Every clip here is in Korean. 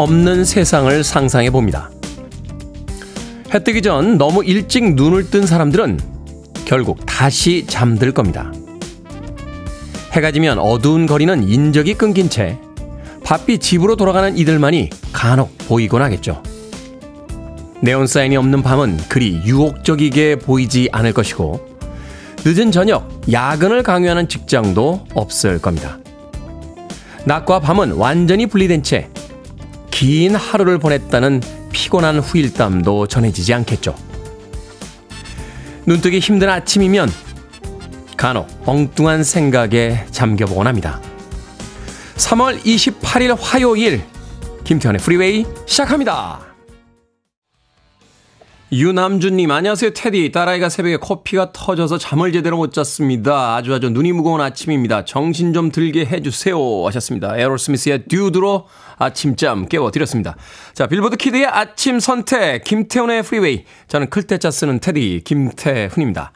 없는 세상을 상상해 봅니다. 해 뜨기 전 너무 일찍 눈을 뜬 사람들은 결국 다시 잠들 겁니다. 해가 지면 어두운 거리는 인적이 끊긴 채 바삐 집으로 돌아가는 이들만이 간혹 보이곤 하겠죠. 네온사인이 없는 밤은 그리 유혹적이게 보이지 않을 것이고 늦은 저녁 야근을 강요하는 직장도 없을 겁니다. 낮과 밤은 완전히 분리된 채 긴 하루를 보냈다는 피곤한 후일담도 전해지지 않겠죠. 눈뜨기 힘든 아침이면 간혹 엉뚱한 생각에 잠겨보곤 합니다. 3월 28일 화요일 김태훈의 Freeway 시작합니다. 유남준님, 안녕하세요, 테디. 딸아이가 새벽에 코피가 터져서 잠을 제대로 못 잤습니다. 아주 아주 눈이 무거운 아침입니다. 정신 좀 들게 해주세요. 하셨습니다. 에어로스미스의 Dude로 아침잠 깨워드렸습니다. 자, 빌보드 Kid의 아침 선택, 김태훈의 Freeway. 저는 클 태 자 쓰는 테디, 김태훈입니다.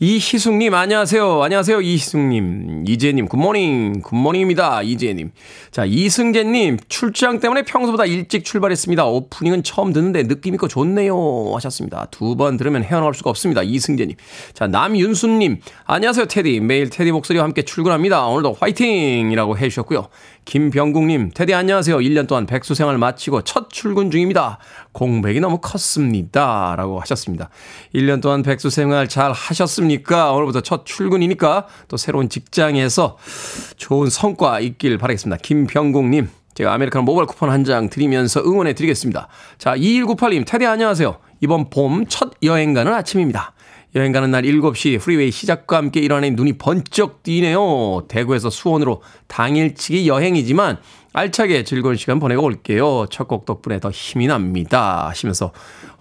이희숙님, 안녕하세요. 안녕하세요, 이희숙님. 이재님, Good morning. Good morning입니다. 이재님. 자, 이승재님, 출장 때문에 평소보다 일찍 출발했습니다. 오프닝은 처음 듣는데 느낌있고 좋네요. 하셨습니다. 두 번 들으면 헤어나올 수가 없습니다. 이승재님. 자, 남윤수님, 안녕하세요, 테디. 매일 테디 목소리와 함께 출근합니다. 오늘도 화이팅! 이라고 해주셨고요. 김병국님, 테디 안녕하세요. 1년 동안 백수 생활 마치고 첫 출근 중입니다. 공백이 너무 컸습니다. 라고 하셨습니다. 1년 동안 백수 생활 잘 하셨습니까? 오늘부터 첫 출근이니까 또 새로운 직장에서 좋은 성과 있길 바라겠습니다. 김병국님, 제가 아메리카노 모바일 쿠폰 한 장 드리면서 응원해 드리겠습니다. 자, 2198님, 테디 안녕하세요. 이번 봄 첫 여행 가는 아침입니다. 여행 가는 날 7시 Freeway 시작과 함께 일어나니 눈이 번쩍 띄네요. 대구에서 수원으로 당일치기 여행이지만 알차게 즐거운 시간 보내고 올게요. 첫 곡 덕분에 더 힘이 납니다. 하시면서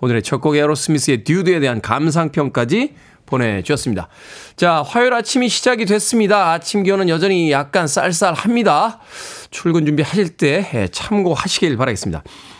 오늘의 첫 곡 에어로스미스의 Dude에 대한 감상평까지 보내주셨습니다. 자, 화요일 아침이 시작이 됐습니다. 아침 기온은 여전히 약간 쌀쌀합니다. 출근 준비하실 때 참고하시길 바라겠습니다.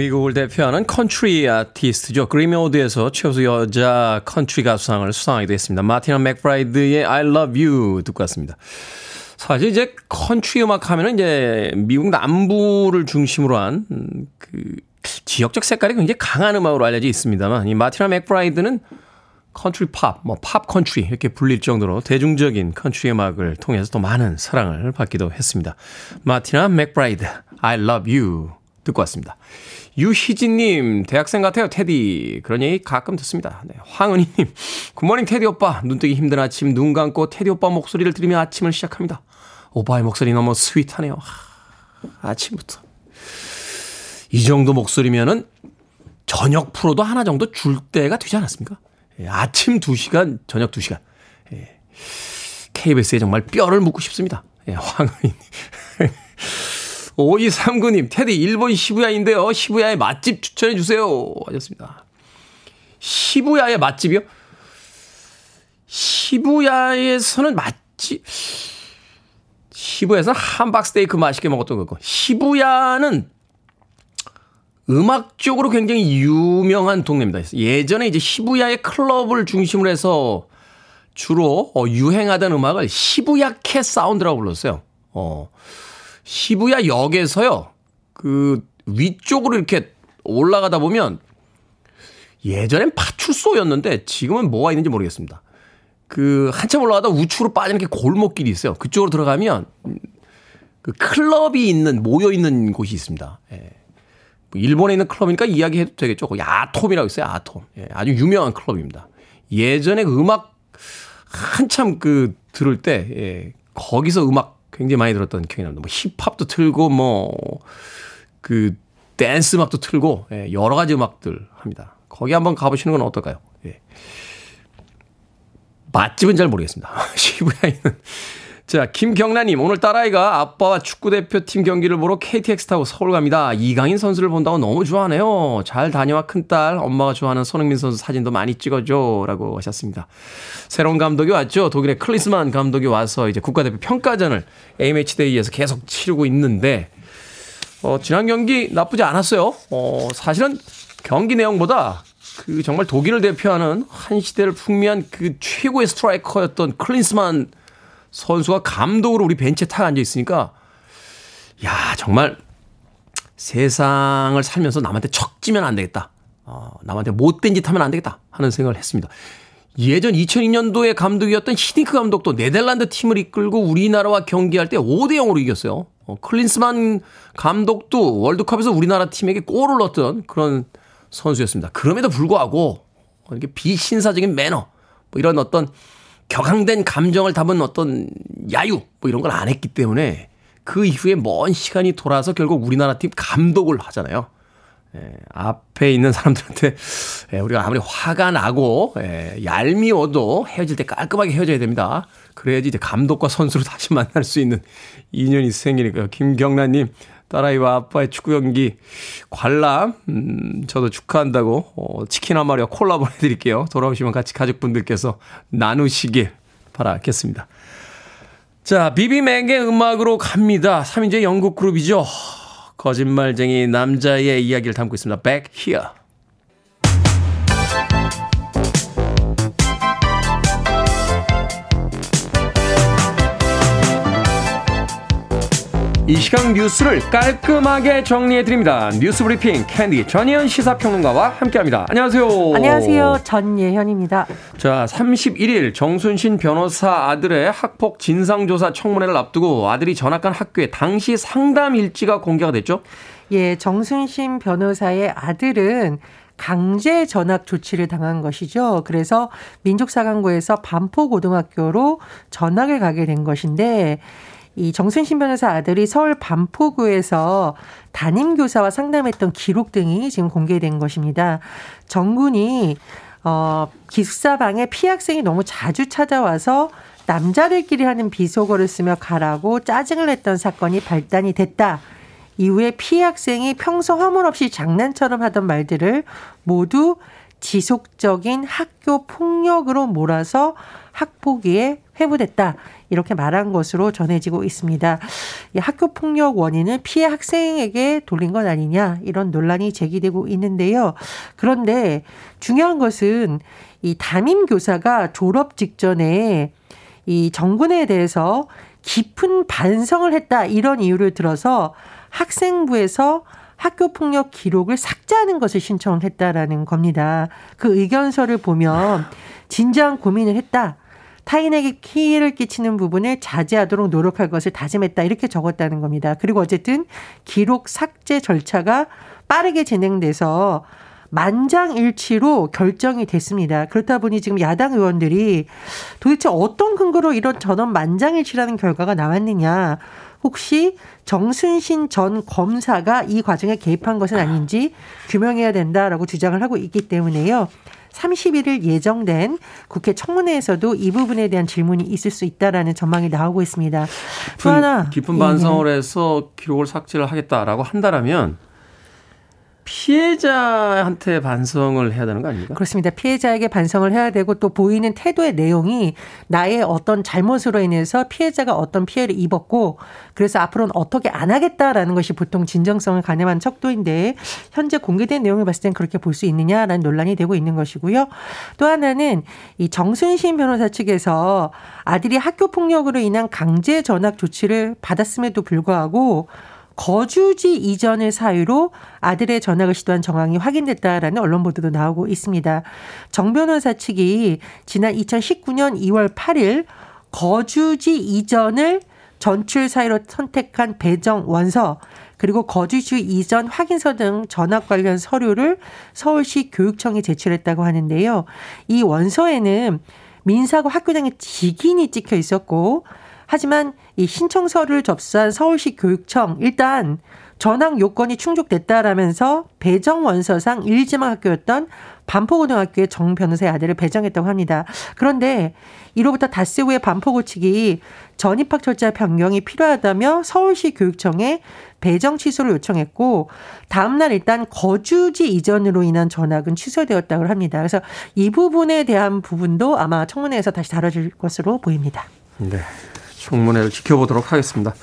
미국을 대표하는 컨트리 아티스트죠. 그래미 Award에서 최우수 여자 컨트리 가수상을 수상하기도 했습니다. 마티나 맥브라이드의 I Love You 듣고 왔습니다. 사실 이제 컨트리 음악 하면은 이제 미국 남부를 중심으로 한 그 지역적 색깔이 굉장히 강한 음악으로 알려져 있습니다만 이 마티나 맥브라이드는 컨트리 팝, 뭐 팝 컨트리 이렇게 불릴 정도로 대중적인 컨트리 음악을 통해서 또 많은 사랑을 받기도 했습니다. 마티나 맥브라이드 I Love You 듣고 왔습니다. 유희진님, 대학생 같아요, 테디. 그런 얘기 가끔 듣습니다. 네, 황은희님, Good morning, 테디 오빠. 눈뜨기 힘든 아침, 눈 감고 테디 오빠 목소리를 들으며 아침을 시작합니다. 오빠의 목소리 너무 sweet하네요. 하, 아침부터. 이 정도 목소리면은 저녁 프로도 하나 정도 줄 때가 되지 않았습니까? 예, 아침 2시간, 저녁 2시간. 예, KBS에 정말 뼈를 묻고 싶습니다. 예, 황은희. 5239님, 테디, 일본 시부야인데요. 시부야의 맛집 추천해주세요. 하셨습니다. 시부야의 맛집이요? 시부야에서는 맛집, 시부야에서 함박 스테이크 맛있게 먹었던 거고, 시부야는 음악적으로 굉장히 유명한 동네입니다. 예전에 이제 시부야의 클럽을 중심으로 해서 주로 어, 유행하던 음악을 시부야캣 사운드라고 불렀어요. 어. 시부야 역에서요. 그 위쪽으로 이렇게 올라가다 보면 예전엔 파출소였는데 지금은 뭐가 있는지 모르겠습니다. 그 한참 올라가다 우측으로 빠지는 게 골목길이 있어요. 그쪽으로 들어가면 그 클럽이 있는 모여 있는 곳이 있습니다. 예. 뭐 일본에 있는 클럽이니까 이야기해도 되겠죠. 거기 아톰이라고 있어요. 아톰. 예. 아주 유명한 클럽입니다. 예전에 그 음악 한참 그 들을 때, 예, 거기서 음악 굉장히 많이 들었던 기억이 납니다. 뭐 힙합도 틀고, 뭐, 그, 댄스 음악도 틀고, 예, 여러 가지 음악들 합니다. 거기 한번 가보시는 건 어떨까요? 예. 맛집은 잘 모르겠습니다. 시부야에 있는 자, 김경란님, 오늘 딸아이가 아빠와 축구대표팀 경기를 보러 KTX 타고 서울 갑니다. 이강인 선수를 본다고 너무 좋아하네요. 잘 다녀와 큰딸, 엄마가 좋아하는 손흥민 선수 사진도 많이 찍어줘. 라고 하셨습니다. 새로운 감독이 왔죠. 독일의 클리스만 감독이 와서 이제 국가대표 평가전을 A매치데이에서 계속 치르고 있는데, 어, 지난 경기 나쁘지 않았어요. 어, 사실은 경기 내용보다 그 정말 독일을 대표하는 한 시대를 풍미한 그 최고의 스트라이커였던 클린스만 선수가 감독으로 우리 벤치에 탁 앉아 있으니까 야 정말 세상을 살면서 남한테 척지면 안 되겠다. 어, 남한테 못된 짓 하면 안 되겠다 하는 생각을 했습니다. 예전 2002년도에 감독이었던 히딩크 감독도 네덜란드 팀을 이끌고 우리나라와 경기할 때 5대 0으로 이겼어요. 어, 클린스만 감독도 월드컵에서 우리나라 팀에게 골을 넣었던 그런 선수였습니다. 그럼에도 불구하고 이렇게 비신사적인 매너 뭐 이런 어떤 격앙된 감정을 담은 어떤 야유 뭐 이런 걸 안 했기 때문에 그 이후에 먼 시간이 돌아서 결국 우리나라 팀 감독을 하잖아요. 예, 앞에 있는 사람들한테 예, 우리가 아무리 화가 나고 예, 얄미워도 헤어질 때 깔끔하게 헤어져야 됩니다. 그래야지 이제 감독과 선수를 다시 만날 수 있는 인연이 생기니까요. 김경란님 딸아이와 아빠의 축구 경기 관람 음, 저도 축하한다고 어, 치킨 한 마리와 콜라 보내드릴게요. 돌아오시면 같이 가족분들께서 나누시길 바라겠습니다. 자 비비맥의 음악으로 갑니다. 3인제 영국 그룹이죠. 거짓말쟁이 남자의 이야기를 담고 있습니다. Back Here. 이 시간 뉴스를 깔끔하게 정리해드립니다. 뉴스 브리핑 캔디 전예현 시사평론가와 함께합니다. 안녕하세요. 안녕하세요. 전예현입니다. 자, 31일 정순신 변호사 아들의 학폭 진상조사 청문회를 앞두고 아들이 전학 간 학교에 당시 상담 일지가 공개가 됐죠? 예, 정순신 변호사의 아들은 강제 전학 조치를 당한 것이죠. 그래서 민족사관고에서 반포고등학교로 전학을 가게 된 것인데 이 정순신 변호사 아들이 서울 반포구에서 담임 교사와 상담했던 기록 등이 지금 공개된 것입니다. 정군이 어 기숙사방에 피학생이 너무 자주 찾아와서 남자들끼리 하는 비속어를 쓰며 가라고 짜증을 냈던 사건이 발단이 됐다. 이후에 피해 학생이 평소 허물 없이 장난처럼 하던 말들을 모두 지속적인 학교 폭력으로 몰아서 학폭위에 회부됐다. 이렇게 말한 것으로 전해지고 있습니다. 이 학교 폭력 원인은 피해 학생에게 돌린 것 아니냐 이런 논란이 제기되고 있는데요. 그런데 중요한 것은 이 담임 교사가 졸업 직전에 이 정군에 대해서 깊은 반성을 했다 이런 이유를 들어서 학생부에서 학교 폭력 기록을 삭제하는 것을 신청을 했다라는 겁니다. 그 의견서를 보면 진지한 고민을 했다. 타인에게 피해를 끼치는 부분을 자제하도록 노력할 것을 다짐했다. 이렇게 적었다는 겁니다. 그리고 어쨌든 기록 삭제 절차가 빠르게 진행돼서 만장일치로 결정이 됐습니다. 그렇다 보니 지금 야당 의원들이 도대체 어떤 근거로 이런 전원 만장일치라는 결과가 나왔느냐. 혹시 정순신 전 검사가 이 과정에 개입한 것은 아닌지 규명해야 된다라고 주장을 하고 있기 때문에요. 31일 예정된 국회 청문회에서도 이 부분에 대한 질문이 있을 수 있다라는 전망이 나오고 있습니다. 또 하나 깊은 반성을 해서 기록을 삭제를 하겠다라고 한다라면 피해자한테 반성을 해야 되는 거 아닙니까? 그렇습니다. 피해자에게 반성을 해야 되고 또 보이는 태도의 내용이 나의 어떤 잘못으로 인해서 피해자가 어떤 피해를 입었고 그래서 앞으로는 어떻게 안 하겠다라는 것이 보통 진정성을 가늠한 척도인데 현재 공개된 내용을 봤을 땐 그렇게 볼 수 있느냐라는 논란이 되고 있는 것이고요. 또 하나는 이 정순신 변호사 측에서 아들이 학교 폭력으로 인한 강제 전학 조치를 받았음에도 불구하고 거주지 이전을 사유로 아들의 전학을 시도한 정황이 확인됐다라는 언론 보도도 나오고 있습니다. 정 변호사 측이 지난 2019년 2월 8일 거주지 이전을 전출 사유로 선택한 배정 원서 그리고 거주지 이전 확인서 등 전학 관련 서류를 서울시 교육청에 제출했다고 하는데요. 이 원서에는 민사고 학교장에 직인이 찍혀 있었고 하지만 이 신청서를 접수한 서울시 교육청 일단 전학 요건이 충족됐다라면서 배정 원서상 일지망 학교였던 반포고등학교에 정 변호사의 아들을 배정했다고 합니다. 그런데 이로부터 닷새 후에 반포고 측이 전입학 절차 변경이 필요하다며 서울시 교육청에 배정 취소를 요청했고 다음날 일단 거주지 이전으로 인한 전학은 취소되었다고 합니다. 그래서 이 부분에 대한 부분도 아마 청문회에서 다시 다뤄질 것으로 보입니다. 네. 청문회를 지켜보도록 하겠습니다.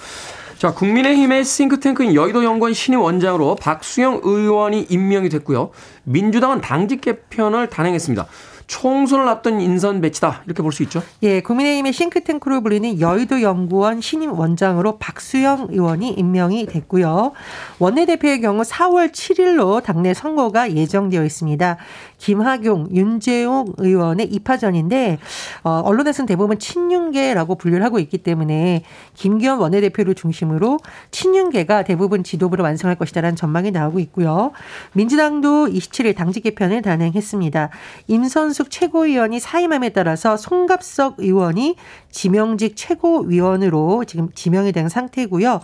자, 국민의힘의 싱크탱크인 여의도 연구원 신임 원장으로 박수영 의원이 임명이 됐고요. 민주당은 당직 개편을 단행했습니다. 총선을 앞둔 인선 배치다 이렇게 볼 수 있죠. 예, 국민의힘의 싱크탱크로 불리는 여의도 연구원 신임 원장으로 박수영 의원이 임명이 됐고요. 원내대표의 경우 4월 7일로 당내 선거가 예정되어 있습니다. 김학용, 윤재용 의원의 입하전인데 어, 언론에서는 대부분 친윤계라고 분류를 하고 있기 때문에 김기현 원내대표를 중심으로 친윤계가 대부분 지도부를 완성할 것이다라는 전망이 나오고 있고요. 민주당도 27일 당직 개편을 단행했습니다. 임선숙 최고위원이 사임함에 따라서 송갑석 의원이 지명직 최고위원으로 지금 지명이 된 상태고요.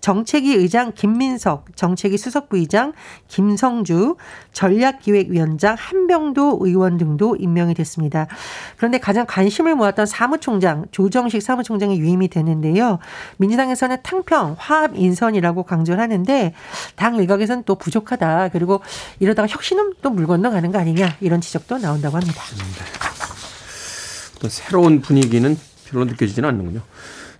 정책위 의장 김민석, 정책위 수석부의장 김성주, 전략기획위원장 한병도 의원 등도 임명이 됐습니다. 그런데 가장 관심을 모았던 사무총장 조정식 사무총장이 유임이 되는데요. 민주당에서는 탕평 화합 인선이라고 강조를 하는데 당 일각에서는 또 부족하다. 그리고 이러다가 혁신은 또 물 건너가는 거 아니냐 이런 지적도 나온다고 합니다. 또 새로운 분위기는 별로 느껴지지는 않는군요.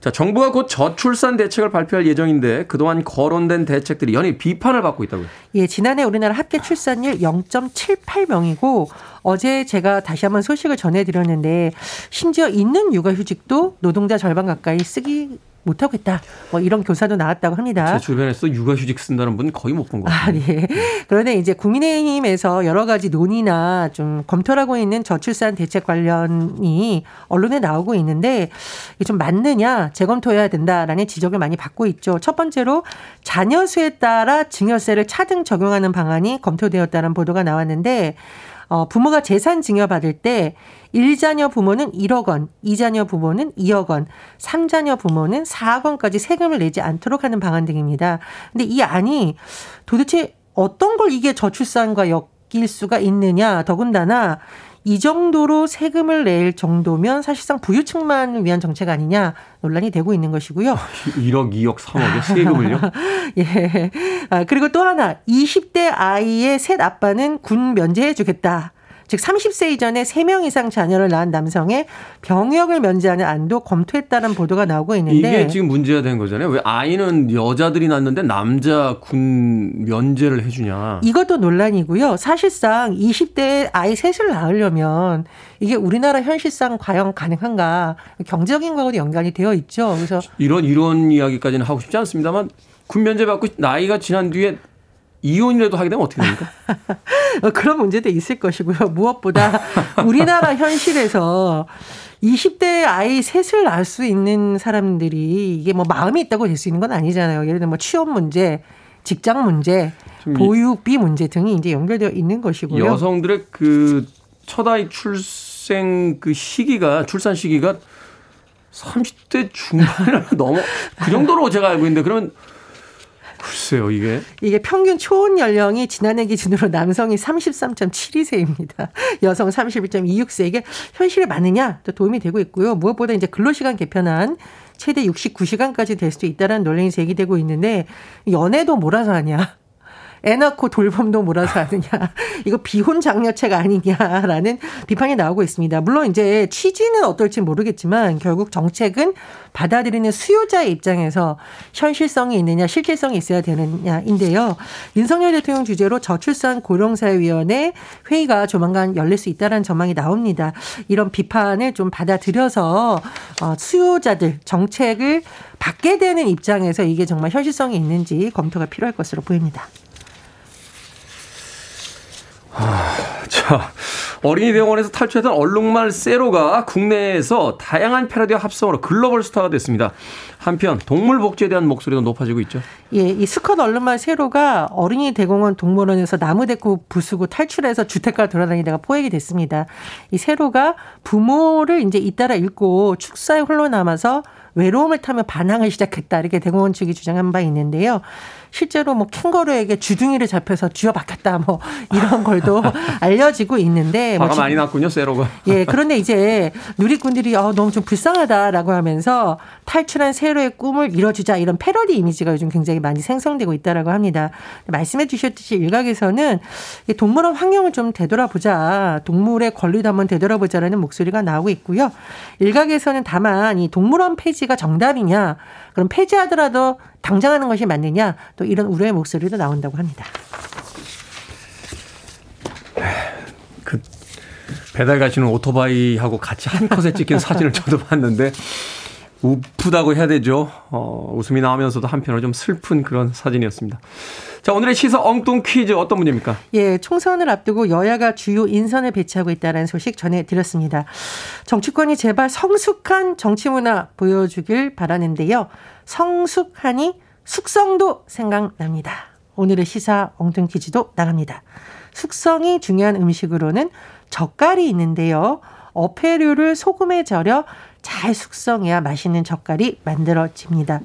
자, 정부가 곧 저출산 대책을 발표할 예정인데 그동안 거론된 대책들이 연일 비판을 받고 있다고요. 예, 지난해 우리나라 합계 출산율 0.78명이고 어제 제가 다시 한번 소식을 전해드렸는데 심지어 있는 육아휴직도 노동자 절반 가까이 쓰기 못하고 있다. 뭐 이런 교사도 나왔다고 합니다. 제 주변에서 육아휴직 쓴다는 분 거의 못 본 것 같아요. 아, 네. 그런데 이제 국민의힘에서 여러 가지 논의나 좀 검토를 하고 있는 저출산 대책 관련이 언론에 나오고 있는데 이게 좀 맞느냐 재검토해야 된다라는 지적을 많이 받고 있죠. 첫 번째로 자녀 수에 따라 증여세를 차등 적용하는 방안이 검토되었다는 보도가 나왔는데 어, 부모가 재산 증여받을 때 1자녀 부모는 1억 원, 2자녀 부모는 2억 원, 3자녀 부모는 4억 원까지 세금을 내지 않도록 하는 방안 등입니다. 근데 이 안이 도대체 어떤 걸 이게 저출산과 엮일 수가 있느냐, 더군다나 이 정도로 세금을 낼 정도면 사실상 부유층만 위한 정책 아니냐 논란이 되고 있는 것이고요. 1억, 2억, 3억의 세금을요? 예. 아, 그리고 또 하나, 20대 아이의 셋 아빠는 군 면제해 주겠다. 즉 30세 이전에 3명 이상 자녀를 낳은 남성의 병역을 면제하는 안도 검토했다는 보도가 나오고 있는데 이게 지금 문제가 된 거잖아요. 왜 아이는 여자들이 낳는데 남자 군 면제를 해주냐? 이것도 논란이고요. 사실상 20대 아이 셋을 낳으려면 이게 우리나라 현실상 과연 가능한가? 경제적인 거하고도 연관이 되어 있죠. 그래서 이런 이런 이야기까지는 하고 싶지 않습니다만 군 면제 받고 나이가 지난 뒤에 이혼이라도 하게 되면 어떻게 됩니까? 그런 문제도 있을 것이고요. 무엇보다 우리나라 현실에서 20대 아이 셋을 낳을 수 있는 사람들이 이게 뭐 마음이 있다고 될 수 있는 건 아니잖아요. 예를 들면 뭐 취업 문제, 직장 문제, 보육비 문제 등이 이제 연결되어 있는 것이고요. 여성들의 그 첫아이 출생 그 시기가 출산 시기가 30대 중반을 넘어 그 정도로 제가 알고 있는데 그러면 글쎄요, 이게. 이게 평균 초혼 연령이 지난해 기준으로 남성이 33.72세입니다. 여성 31.26세. 이게 현실에 맞느냐? 또 도움이 되고 있고요. 무엇보다 이제 근로시간 개편안 최대 69시간까지 될 수도 있다는 논란이 제기되고 있는데 연애도 몰아서 하냐? 애 낳고 돌봄도 몰아서 하느냐. 이거 비혼 장려책 아니냐라는 비판이 나오고 있습니다. 물론 이제 취지는 어떨지 모르겠지만 결국 정책은 받아들이는 수요자의 입장에서 현실성이 있느냐 실질성이 있어야 되느냐인데요. 윤석열 대통령 주재로 저출산 고령사회위원회 회의가 조만간 열릴 수 있다는 전망이 나옵니다. 이런 비판을 좀 받아들여서 어, 수요자들 정책을 받게 되는 입장에서 이게 정말 현실성이 있는지 검토가 필요할 것으로 보입니다. 아, 자, 어린이 병원에서 탈출했던 얼룩말 세로가 국내에서 다양한 패러디와 합성으로 글로벌 스타가 됐습니다. 한편 동물 복지에 대한 목소리가 높아지고 있죠. 예, 이 스컷 얼른말 세로가 어린이 대공원 동물원에서 나무대꾸 부수고 탈출해서 주택가 돌아다니다가 포획이 됐습니다. 이 세로가 부모를 이제 잇따라 잃고 축사에 홀로 남아서 외로움을 타며 반항을 시작했다. 이렇게 대공원 측이 주장한 바 있는데요. 실제로 뭐 캥거루에게 주둥이를 잡혀서 쥐어박혔다 뭐 이런 걸도 알려지고 있는데 뭐 화가 많이 났군요 세로가. 예 그런데 이제 누리꾼들이 어, 너무 좀 불쌍하다라고 하면서 탈출한 세로의 꿈을 이뤄주자 이런 패러디 이미지가 요즘 굉장히 많이 생성되고 있다라고 합니다. 말씀해 주셨듯이 일각에서는 동물원 환경을 좀 되돌아보자 동물의 권리도 한번 되돌아보자라는 목소리가 나오고 있고요. 일각에서는 다만 이 동물원 폐지가 정답이냐 그럼 폐지하더라도 당장 하는 것이 맞느냐 또 이런 우려의 목소리도 나온다고 합니다. 그 배달 가시는 오토바이하고 같이 한 컷에 찍힌 사진을 저도 봤는데 우프다고 해야 되죠. 어, 웃음이 나오면서도 한편으로 좀 슬픈 그런 사진이었습니다. 자, 오늘의 시사 엉뚱 퀴즈 어떤 문제입니까? 예, 총선을 앞두고 여야가 주요 인선을 배치하고 있다는 소식 전해드렸습니다. 정치권이 제발 성숙한 정치 문화 보여주길 바라는데요. 성숙하니 숙성도 생각납니다. 오늘의 시사 엉뚱 퀴즈도 나갑니다. 숙성이 중요한 음식으로는 젓갈이 있는데요. 어패류를 소금에 절여 잘 숙성해야 맛있는 젓갈이 만들어집니다.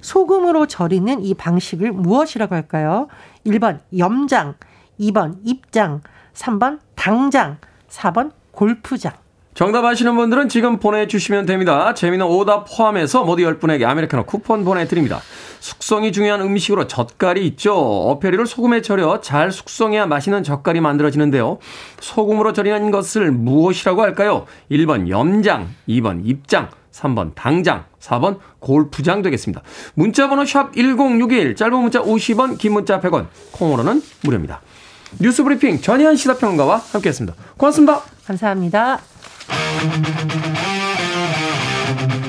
소금으로 절이는 이 방식을 무엇이라고 할까요? 1번 염장, 2번 입장, 3번 당장, 4번 골프장. 정답 아시는 분들은 지금 보내주시면 됩니다. 재미는 오답 포함해서 모두 10분에게 아메리카노 쿠폰 보내드립니다. 숙성이 중요한 음식으로 젓갈이 있죠. 어패리를 소금에 절여 잘 숙성해야 맛있는 젓갈이 만들어지는데요. 소금으로 절이는 것을 무엇이라고 할까요? 1번 염장, 2번 입장, 3번 당장, 4번 골프장 되겠습니다. 문자번호 샵 1061, 짧은 문자 50원, 긴 문자 100원, 콩으로는 무료입니다. 뉴스 브리핑 전희현 시사평가와 함께했습니다. 고맙습니다. 감사합니다.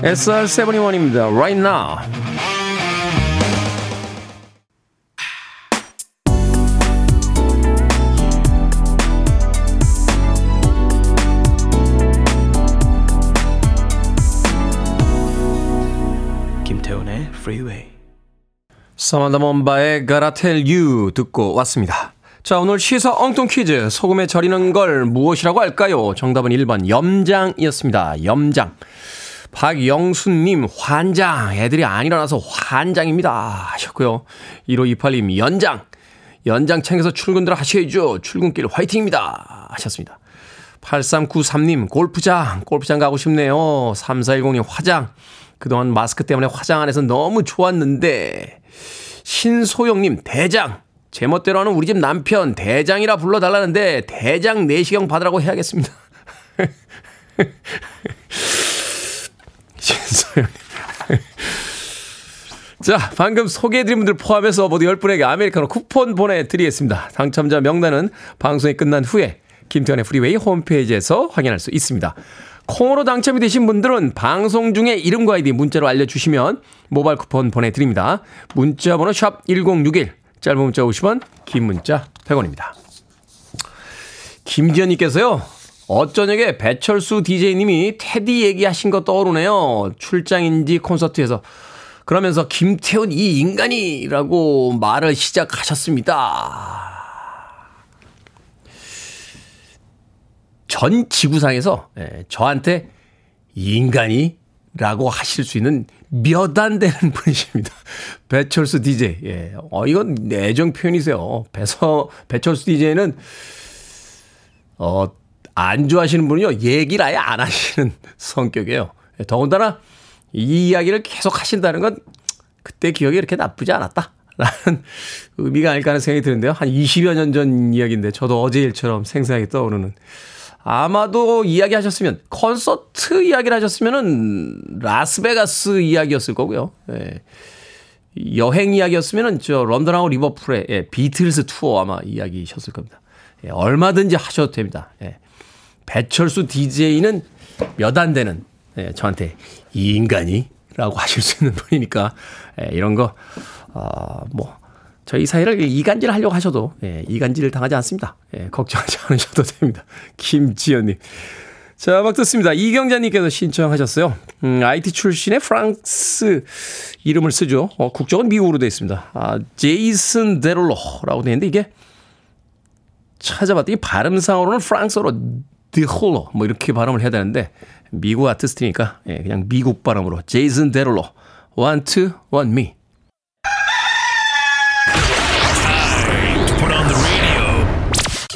SR71입니다. Right now. 김태훈의 Freeway. 사만다 몬바의 Gotta Tell You 듣고 왔습니다. 자, 오늘 시사 엉뚱 퀴즈. 소금에 절이는 걸 무엇이라고 할까요? 정답은 1번 염장이었습니다. 염장. 박영순님, 환장. 애들이 안 일어나서 환장입니다. 하셨고요. 1528님, 연장. 연장 챙겨서 출근들 하셔야죠. 출근길 화이팅입니다. 하셨습니다. 8393님, 골프장. 골프장 가고 싶네요. 3410님, 화장. 그동안 마스크 때문에 화장 안 해서 너무 좋았는데. 신소영님, 대장. 제멋대로 하는 우리 집 남편 대장이라 불러달라는데 대장 내시경 받으라고 해야겠습니다. 자, 방금 소개해드린 분들 포함해서 모두 10분에게 아메리카노 쿠폰 보내드리겠습니다. 당첨자 명단은 방송이 끝난 후에 김태현의 프리웨이 홈페이지에서 확인할 수 있습니다. 콩으로 당첨이 되신 분들은 방송 중에 이름과 아이디 문자로 알려주시면 모바일 쿠폰 보내드립니다. 문자 번호 샵 1061, 짧은 문자 50원, 긴 문자 100원입니다. 김지연님께서요. 어쩌녁에 배철수 DJ님이 테디 얘기하신 거 떠오르네요. 출장인지 콘서트에서. 그러면서 김태훈 이 인간이라고 말을 시작하셨습니다. 전 지구상에서 예, 저한테 이 인간이 라고 하실 수 있는 몇 안 되는 분이십니다. 배철수 DJ. 예. 어, 이건 애정 표현이세요. 배서, 배철수 DJ는, 어, 안 좋아하시는 분은요, 얘기를 아예 안 하시는 성격이에요. 예, 더군다나 이 이야기를 계속 하신다는 건 그때 기억이 이렇게 나쁘지 않았다. 라는 의미가 아닐까 하는 생각이 드는데요. 한 20여 년 전 이야기인데 저도 어제 일처럼 생생하게 떠오르는 아마도 이야기하셨으면 콘서트 이야기를 하셨으면은 라스베가스 이야기였을 거고요. 예. 여행 이야기였으면은 저 런던하고 리버풀의 예, 비틀스 투어 아마 이야기셨을 겁니다. 예, 얼마든지 하셔도 됩니다. 예. 배철수 DJ는 몇 안 되는 예, 저한테 이 인간이라고 하실 수 있는 분이니까 예, 이런 거 어, 뭐 저희 사회를 이간질 하려고 하셔도 예, 이간질을 당하지 않습니다. 예, 걱정하지 않으셔도 됩니다. 김지연님. 자, 막 듣습니다. 이경자님께서 신청하셨어요. 음, IT 출신의 프랑스 이름을 쓰죠. 어, 국적은 미국으로 되어 있습니다. 아, 제이슨 데롤로라고 되어 있는데 이게 찾아봤더니 발음상으로는 프랑스어로 드홀로 뭐 이렇게 발음을 해야 되는데 미국 아티스트니까 예, 그냥 미국 발음으로 제이슨 데롤로 Want to Want Me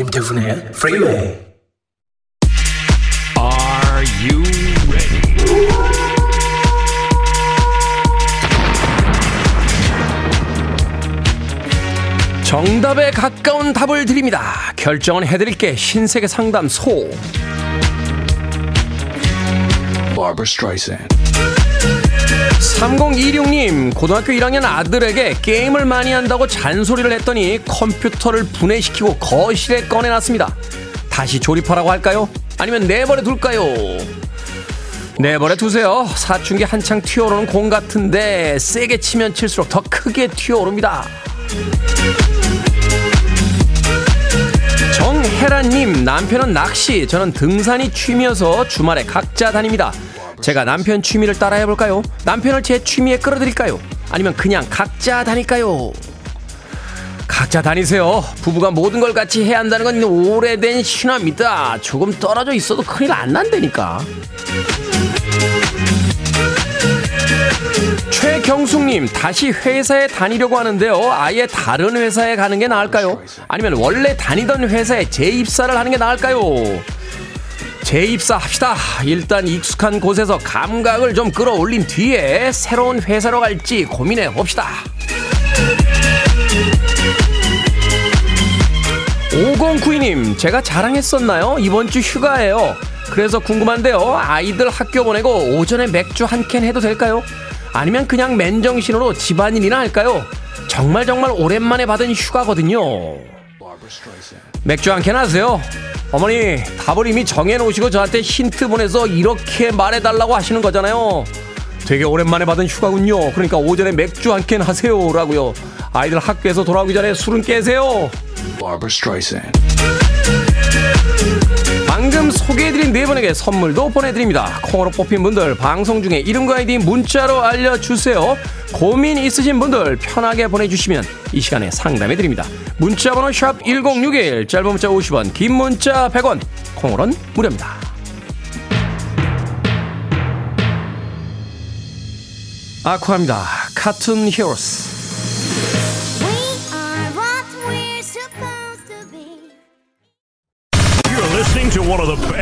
김태훈의 Freeway. Are you ready? 정답에 가까운 답을 드립니다. 결정은 해드릴게 신세계 상담소. Barbara Streisand. 3026님, 고등학교 1학년 아들에게 게임을 많이 한다고 잔소리를 했더니 컴퓨터를 분해시키고 거실에 꺼내놨습니다. 다시 조립하라고 할까요? 아니면 내버려 둘까요? 내버려 두세요. 사춘기 한창 튀어오르는 공 같은데 세게 치면 칠수록 더 크게 튀어오릅니다. 정혜란님, 남편은 낚시, 저는 등산이 취미여서 주말에 각자 다닙니다. 제가 남편 취미를 따라 해볼까요? 남편을 제 취미에 끌어들일까요? 아니면 그냥 각자 다닐까요? 각자 다니세요. 부부가 모든 걸 같이 해야 한다는 건 오래된 신화입니다. 조금 떨어져 있어도 큰일 안 난다니까. 최경숙님, 다시 회사에 다니려고 하는데요. 아예 다른 회사에 가는 게 나을까요? 아니면 원래 다니던 회사에 재입사를 하는 게 나을까요? 재입사 합시다. 일단 익숙한 곳에서 감각을 좀 끌어올린 뒤에 새로운 회사로 갈지 고민해 봅시다. 5092님, 제가 자랑했었나요? 이번 주 휴가예요. 그래서 궁금한데요. 아이들 학교 보내고 오전에 맥주 한 캔 해도 될까요? 아니면 그냥 맨정신으로 집안일이나 할까요? 정말 정말 오랜만에 받은 휴가거든요. 맥주 한 캔 하세요. 어머니, 답을 이미 정해놓으시고 저한테 힌트 보내서 이렇게 말해달라고 하시는 거잖아요. 되게 오랜만에 받은 휴가군요. 그러니까 오전에 맥주 한 캔 하세요. 라고요. 아이들 학교에서 돌아오기 전에 술은 깨세요. 방금 소개해드린 네 분에게 선물도 보내드립니다. 콩으로 뽑힌 분들 방송 중에 이름과 아이디 문자로 알려주세요. 고민 있으신 분들 편하게 보내주시면 이 시간에 상담해드립니다. 문자번호 샵1061 짧은 문자 50원 긴 문자 100원 콩으로는 무료입니다. 아쿠아입니다. Cartoon Heroes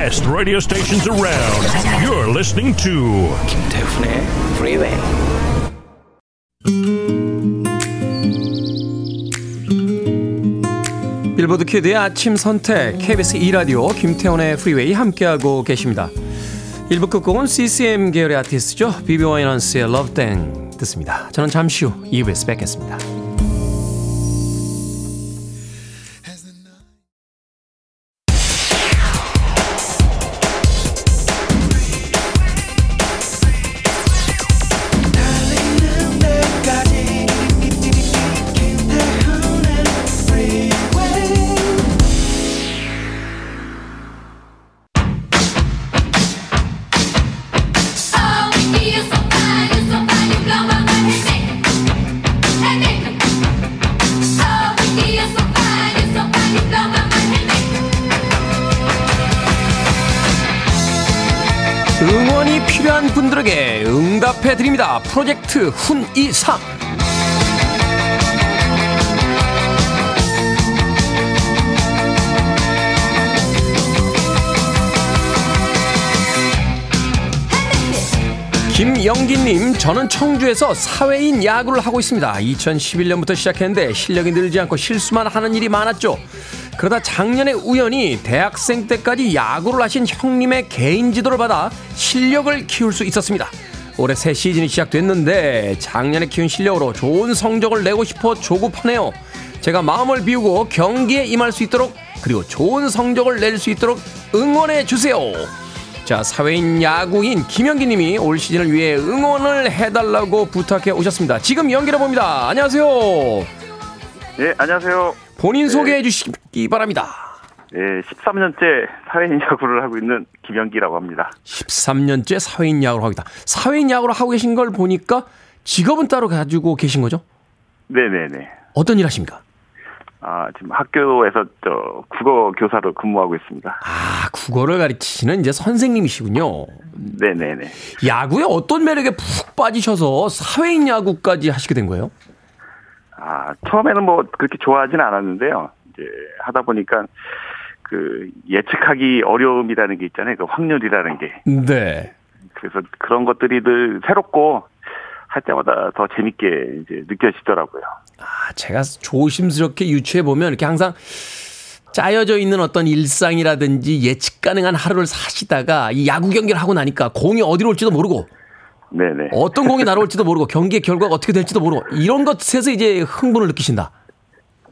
best radio stations around. You're listening to 김태훈의 Freeway. 빌보드 Kid의 아침 선택 KBS 2 라디오 김태훈의 Freeway 함께하고 계십니다. 1부 끝곡은 CCM 계열의 아티스트죠. 비비 와이넌스의 Love Thang 듣습니다. 저는 잠시 후 2부에서 뵙겠습니다. 분들에게 응답해 드립니다. 프로젝트 훈이삼. 김영기님, 저는 청주에서 사회인 야구를 하고 있습니다. 2011년부터 시작했는데 실력이 늘지 않고 실수만 하는 일이 많았죠. 그러다 작년에 우연히 대학생 때까지 야구를 하신 형님의 개인 지도를 받아 실력을 키울 수 있었습니다. 올해 새 시즌이 시작됐는데 작년에 키운 실력으로 좋은 성적을 내고 싶어 조급하네요. 제가 마음을 비우고 경기에 임할 수 있도록 그리고 좋은 성적을 낼 수 있도록 응원해 주세요. 자, 사회인 야구인 김영기 님이 올 시즌을 위해 응원을 해달라고 부탁해 오셨습니다. 지금 연결해 봅니다. 안녕하세요. 예, 안녕하세요. 본인 소개해 주시기 바랍니다. 예, 13년째 사회인 야구를 하고 있는 김영기라고 합니다. 13년째 사회인 야구를 하고 있다. 사회인 야구를 하고 계신 걸 보니까 직업은 따로 가지고 계신 거죠? 네네네. 어떤 일 하십니까? 아, 지금 학교에서 저 국어 교사로 근무하고 있습니다. 아, 국어를 가르치시는 이제 선생님이시군요. 네네네. 야구에 어떤 매력에 푹 빠지셔서 사회인 야구까지 하시게 된 거예요? 아, 처음에는 뭐 그렇게 좋아하진 않았는데요. 이제 하다 보니까 그 예측하기 어려움이라는 게 있잖아요. 그 확률이라는 게. 네. 그래서 그런 것들이 늘 새롭고 할 때마다 더 재밌게 이제 느껴지더라고요. 아, 제가 조심스럽게 유추해 보면 이렇게 항상 짜여져 있는 어떤 일상이라든지 예측 가능한 하루를 사시다가 이 야구 경기를 하고 나니까 공이 어디로 올지도 모르고 네네. 어떤 공이 날아올지도 모르고 경기의 결과가 어떻게 될지도 모르고 이런 것에서 이제 흥분을 느끼신다.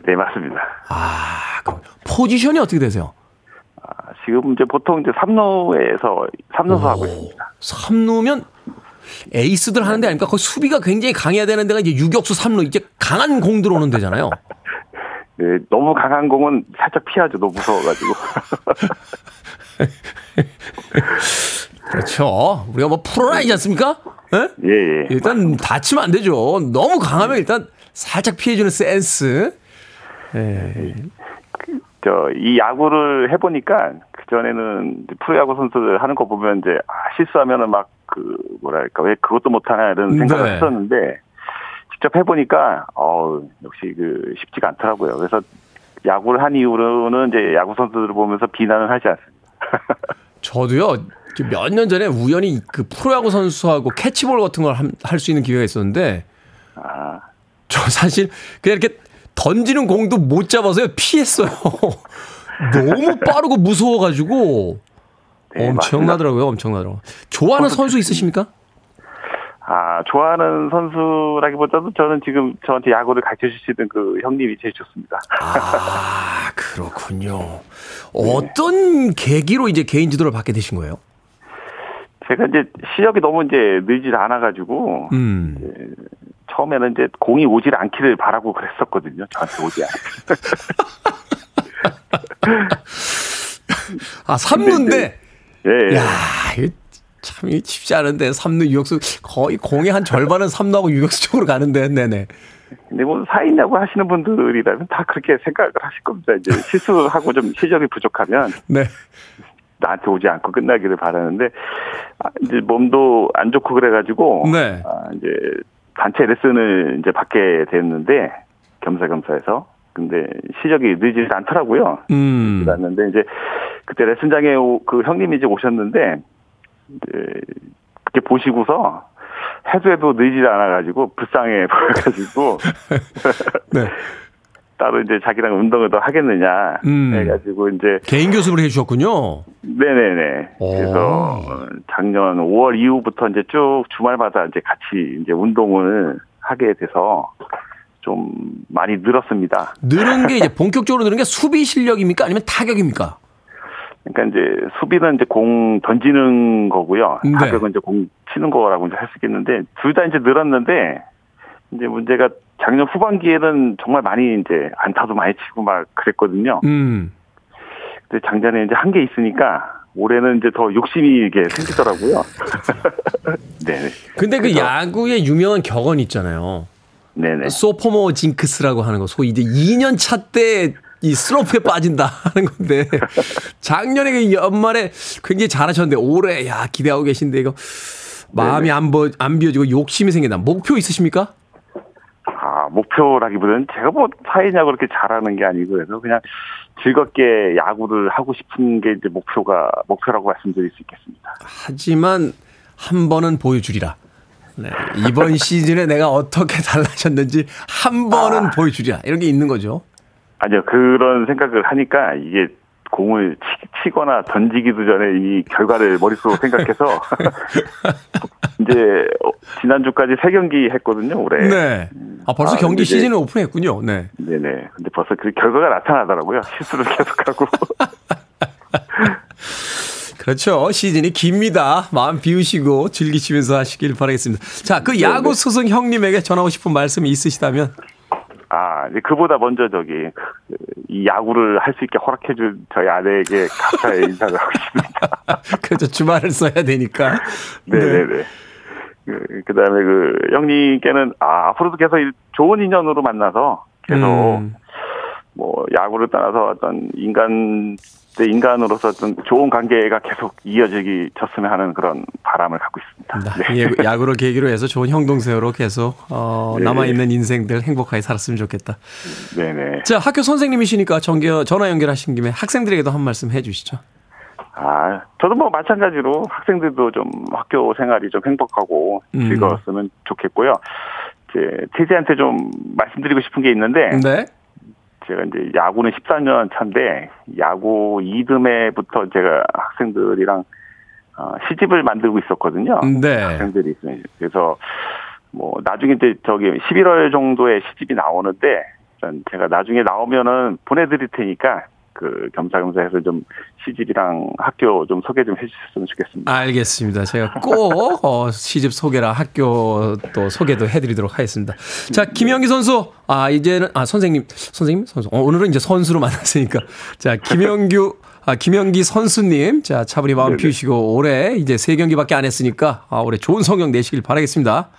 네, 맞습니다. 아, 그럼 포지션이 어떻게 되세요? 아, 지금 이제 보통 이제 삼루에서 삼루수 하고 있습니다. 3루면 에이스들 하는 데 아닙니까? 거기 수비가 굉장히 강해야 되는 데가 이제 유격수 3루 이제 강한 공 들어오는 데잖아요. 네, 너무 강한 공은 살짝 피하죠. 너무 무서워가지고. 그렇죠. 우리가 뭐 프로는 아니지 않습니까? 예? 예, 예. 일단 다치면 안 되죠. 너무 강하면 일단 살짝 피해주는 센스. 예. 저, 이 야구를 해보니까, 그전에는 프로야구 선수들 하는 거 보면 이제, 아, 실수하면은 막, 그, 뭐랄까, 왜 그것도 못하나 이런 생각을 네. 했었는데, 직접 해보니까, 어우, 역시 그, 쉽지가 않더라고요. 그래서 야구를 한 이후로는 이제 야구 선수들을 보면서 비난을 하지 않습니다. 저도요. 몇 년 전에 우연히 그 프로야구 선수하고 캐치볼 같은 걸 할 수 있는 기회가 있었는데 아, 저 사실 그냥 이렇게 던지는 공도 못 잡아서요 피했어요. 너무 빠르고 무서워가지고 네, 엄청나더라고요. 엄청나더라고. 좋아하는 선수 있으십니까? 아, 좋아하는 선수라기보다도 저는 지금 저한테 야구를 가르쳐 주시는 그 형님이 제일 좋습니다. 아 그렇군요. 어떤 계기로 이제 개인 지도를 받게 되신 거예요? 제가 이제 시력이 너무 이제 늘질 않아가지고, 음. 처음에는 이제 공이 오질 않기를 바라고 그랬었거든요. 저한테 오지 않. 아 삼루인데. 예, 예. 야, 참 쉽지 않은데 삼루 유격수 거의 공의 한 절반은 삼루하고 유격수 쪽으로 가는데, 네네. 근데 뭐 사인야구 하시는 분들이라면 다 그렇게 생각을 하실 겁니다. 이제 실수하고 좀 실력이 부족하면 네. 나한테 오지 않고 끝나기를 바라는데 아, 이제 몸도 안 좋고 그래가지고 네. 아, 이제 단체 레슨을 이제 받게 됐는데 겸사겸사해서 근데 실력이 늘지 않더라고요. 음. 않는데 이제 그때 레슨장에 오- 그 형님이 이제 오셨는데 이제 그렇게 보시고서 해도 해도 늘지 않아가지고 불쌍해 보여가지고 네. 따로 이제 자기랑 운동을 더 하겠느냐 음. 해가지고 이제 개인 교습을 해주셨군요. 네네네. 오. 그래서 어, 작년 5월 이후부터 이제 쭉 주말마다 이제 같이 이제 운동을 하게 돼서 좀 많이 늘었습니다. 늘은 게 이제 본격적으로 늘은 게 수비 실력입니까? 아니면 타격입니까? 그러니까 이제 수비는 이제 공 던지는 거고요. 네. 타격은 이제 공 치는 거라고 이제 할 수 있겠는데 둘 다 이제 늘었는데 이제 문제가 작년 후반기에는 정말 많이 이제 안타도 많이 치고 막 그랬거든요. 음. 근데 작년에 이제 한게 있으니까 올해는 이제 더 욕심이 이게 생기더라고요. 네. 근데 그 야구의 유명한 격언 있잖아요. 네네. 소포모 징크스라고 하는 거. 소위 이제 2년 차 때 이 슬럼프에 빠진다 하는 건데 작년에 그 연말에 굉장히 잘하셨는데 올해 야 기대하고 계신데 이거 마음이 안, 버, 안 비워지고 욕심이 생긴다. 목표 있으십니까? 아, 목표라기보다는 제가 뭐 사회냐고 그렇게 잘하는 게 아니고 그래서 그냥 즐겁게 야구를 하고 싶은 게 이제 목표가, 목표라고 말씀드릴 수 있겠습니다. 하지만 한 번은 보여주리라. 네, 이번 시즌에 내가 어떻게 달라졌는지 한 번은 보여주리라. 이런 게 있는 거죠. 아니요, 그런 생각을 하니까 이게 공을 치, 거나 던지기도 전에 이 결과를 머릿속으로 생각해서 이제 어, 지난주까지 세 경기 했거든요, 올해. 네. 아, 벌써 아, 경기 시즌을 오픈했군요. 네. 네네. 근데 벌써 그 결과가 나타나더라고요. 실수를 계속하고. 그렇죠. 시즌이 깁니다. 마음 비우시고 즐기시면서 하시길 바라겠습니다. 자, 그 야구 스승 형님에게 전하고 싶은 말씀이 있으시다면 아, 이제 그보다 먼저 저기 그 이 야구를 할 수 있게 허락해준 저희 아내에게 감사의 인사를 하고 있습니다. 그렇죠. 주말을 써야 되니까. 네네네. 그, 그 다음에 그, 형님께는, 아, 앞으로도 계속 이 좋은 인연으로 만나서 계속, 음. 뭐, 야구를 떠나서 어떤 인간, 대 인간으로서 어떤 좋은 관계가 계속 이어지기 졌으면 하는 그런 바람을 갖고 있습니다. 네. 예, 야구를 계기로 해서 좋은 형동생으로 계속 어, 네. 남아 있는 인생들 행복하게 살았으면 좋겠다. 네네. 자, 학교 선생님이시니까 전겨, 전화 연결하신 김에 학생들에게도 한 말씀 해주시죠. 아, 저도 뭐 마찬가지로 학생들도 좀 학교 생활이 좀 행복하고 음. 즐거웠으면 좋겠고요. 제, 태지한테 좀 말씀드리고 싶은 게 있는데, 네. 제가 이제 야구는 14년 차인데 야구 2등에부터 제가 학생들이랑 어, 시집을 만들고 있었거든요. 네. 학생들이 있어요. 그래서 뭐 나중에 이제 저기 11월 정도에 시집이 나오는데 제가 나중에 나오면은 보내드릴 테니까 그 겸사겸사해서 좀 시집이랑 학교 좀 소개 좀 해주셨으면 좋겠습니다. 알겠습니다. 제가 꼭 어, 시집 소개랑 학교 또 소개도 해드리도록 하겠습니다. 자, 김영기 선수. 아, 이제는, 아, 선생님, 선생님? 선수. 어, 오늘은 이제 선수로 만났으니까. 자, 김영규, 아, 김영기 선수님. 자, 차분히 마음 네네. 피우시고 올해 이제 세 경기밖에 안 했으니까 아, 올해 좋은 성적 내시길 바라겠습니다.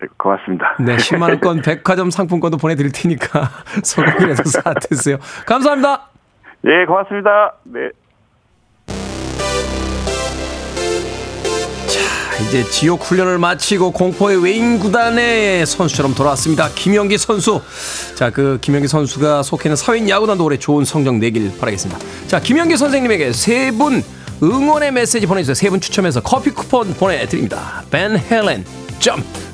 네, 고맙습니다. 네, 10만원권 백화점 상품권도 보내드릴 테니까 소금이라도 사드세요. 감사합니다. 예, 고맙습니다. 네. 이제 지옥 훈련을 마치고 공포의 외인 구단의 선수처럼 돌아왔습니다. 김영기 선수. 자, 그 김영기 선수가 속해 있는 사회인 야구단도 올해 좋은 성적 내길 바라겠습니다. 자, 김영기 선생님에게 세 분 응원의 메시지 보내주세요. 세 분 추첨해서 커피 쿠폰 보내드립니다. 벤 헬렌 Jump.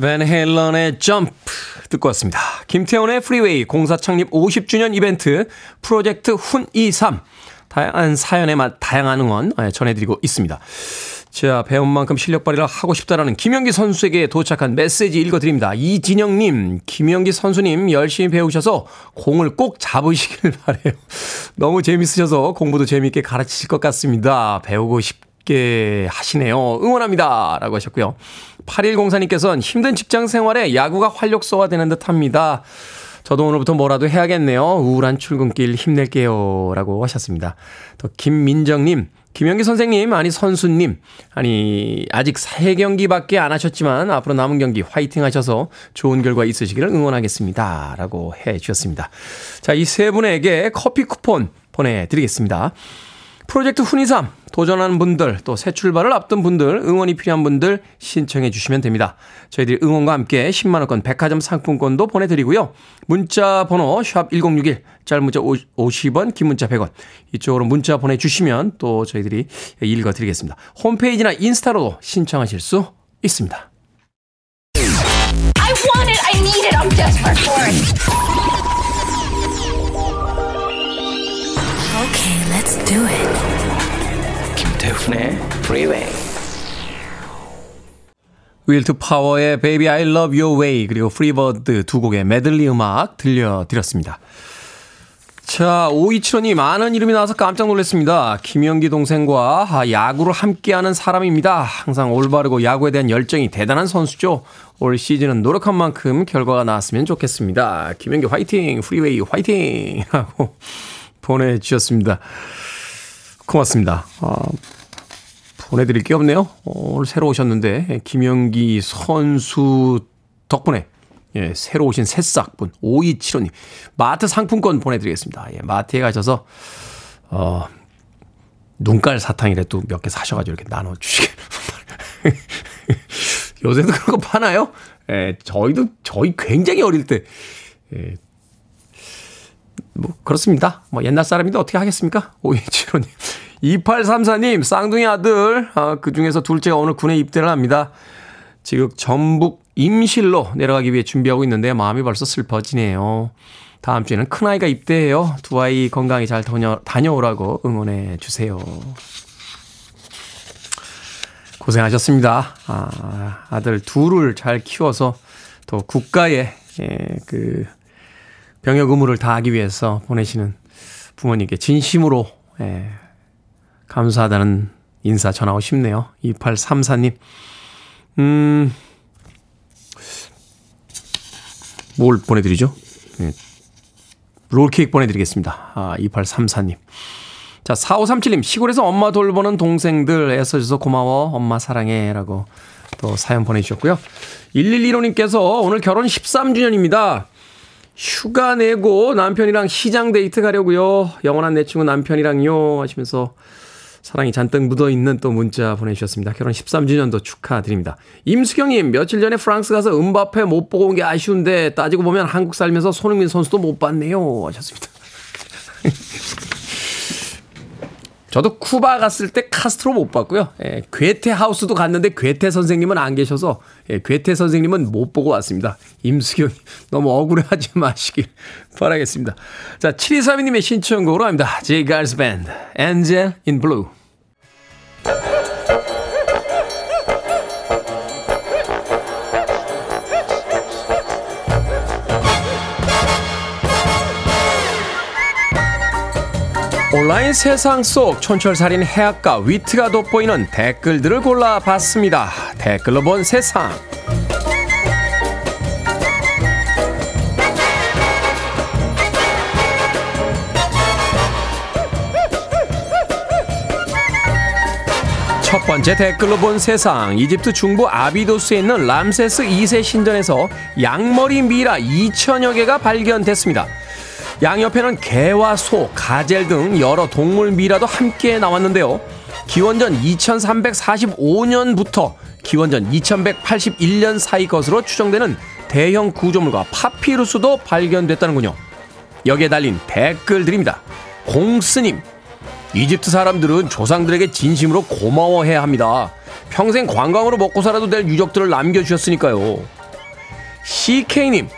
밴 헤일런의 Jump 듣고 왔습니다. 김태훈의 Freeway 공사 창립 50주년 이벤트 프로젝트 훈23 다양한 사연에 맛 다양한 응원 예, 전해드리고 있습니다. 자 배운 만큼 실력 발휘를 하고 싶다라는 김영기 선수에게 도착한 메시지 읽어드립니다. 이진영님, 김영기 선수님 열심히 배우셔서 공을 꼭 잡으시길 바래요. 너무 재밌으셔서 공부도 재미있게 가르치실 것 같습니다. 배우고 싶 게 하시네요. 응원합니다. 라고 하셨고요. 8104님께서는 힘든 직장 생활에 야구가 활력소가 되는 듯 합니다. 저도 오늘부터 뭐라도 해야겠네요. 우울한 출근길 힘낼게요. 라고 하셨습니다. 또 김민정님, 김영기 선생님, 아니 선수님, 아니 아직 세 경기밖에 안 하셨지만 앞으로 남은 경기 화이팅 하셔서 좋은 결과 있으시기를 응원하겠습니다. 라고 해 주셨습니다. 자, 이 세 분에게 커피 쿠폰 보내드리겠습니다. 프로젝트 훈이삼 도전하는 분들 또 새 출발을 앞둔 분들 응원이 필요한 분들 신청해 주시면 됩니다. 저희들이 응원과 함께 10만 원권 백화점 상품권도 보내드리고요. 문자 번호 샵 1061 짧은 문자 50원 긴 문자 100원 이쪽으로 문자 보내주시면 또 저희들이 읽어드리겠습니다. 홈페이지나 인스타로도 신청하실 수 있습니다. Do it. 김태훈의 Freeway. Will to Power의 Baby I Love Your Way 그리고 Free Bird 두 곡의 메들리 음악 들려드렸습니다. 자, 5275님, 아는 이름이 나와서 깜짝 놀랐습니다. 김영기 동생과 아, 야구를 함께하는 사람입니다. 항상 올바르고 야구에 대한 열정이 대단한 선수죠. 올 시즌은 노력한 만큼 결과가 나왔으면 좋겠습니다. 김영기 화이팅! Freeway 화이팅! 하고 보내주셨습니다. 고맙습니다. 아, 보내드릴 게 없네요. 어, 오늘 새로 오셨는데, 김영기 선수 덕분에 예, 새로 오신 새싹분 5275님 마트 상품권 보내드리겠습니다. 예, 마트에 가셔서 어, 눈깔 사탕이래 또몇개 사셔가지고 이렇게 나눠주시길 요새도 그런 거 파나요? 예, 저희도 저희 굉장히 어릴 때 예, 뭐 그렇습니다. 뭐 옛날 사람인데 어떻게 하겠습니까? 5275님 2834님 쌍둥이 아들 아, 그 중에서 둘째가 오늘 군에 입대를 합니다. 지금 전북 임실로 내려가기 위해 준비하고 있는데 마음이 벌써 슬퍼지네요. 다음 주에는 큰아이가 입대해요. 두 아이 건강히 잘 다녀, 다녀오라고 응원해 주세요. 고생하셨습니다. 아, 아들 둘을 잘 키워서 또 국가의 예, 그 병역 의무를 다하기 위해서 보내시는 부모님께 진심으로 예, 감사하다는 인사 전하고 싶네요. 2834님. 음, 뭘 보내드리죠? 네. 롤케이크 보내드리겠습니다. 아, 2834님. 자, 4537님, 시골에서 엄마 돌보는 동생들 애써줘서 고마워. 엄마 사랑해. 라고 또 사연 보내주셨고요. 1115님께서 오늘 결혼 13주년입니다. 휴가 내고 남편이랑 시장 데이트 가려고요. 영원한 내 친구 남편이랑요. 하시면서 사랑이 잔뜩 묻어있는 또 문자 보내주셨습니다. 결혼 13주년도 축하드립니다. 임수경님, 며칠 전에 프랑스 가서 음바페 못 보고 온 게 아쉬운데 따지고 보면 한국 살면서 손흥민 선수도 못 봤네요. 하셨습니다. 저도 쿠바 갔을 때 카스트로 못 봤고요. 예, 괴테 하우스도 갔는데 괴테 선생님은 안 계셔서 예, 괴테 선생님은 못 보고 왔습니다. 임수경 너무 억울해하지 마시길 바라겠습니다. 자, 7232님의 신청곡으로 합니다. Girls Band, Angel in Blue. 온라인 세상 속 촌철살인 해악과 위트가 돋보이는 댓글들을 골라봤습니다. 댓글로 본 세상. 첫 번째 댓글로 본 세상. 이집트 중부 아비도스에 있는 람세스 2세 신전에서 양머리 미라 2천여 개가 발견됐습니다. 양옆에는 개와 소, 가젤 등 여러 동물 미라도 함께 나왔는데요. 기원전 2345년부터 기원전 2181년 사이 것으로 추정되는 대형 구조물과 파피루스도 발견됐다는군요. 여기에 달린 댓글들입니다. 공스님, 이집트 사람들은 조상들에게 진심으로 고마워해야 합니다. 평생 관광으로 먹고 살아도 될 유적들을 남겨주셨으니까요. CK님,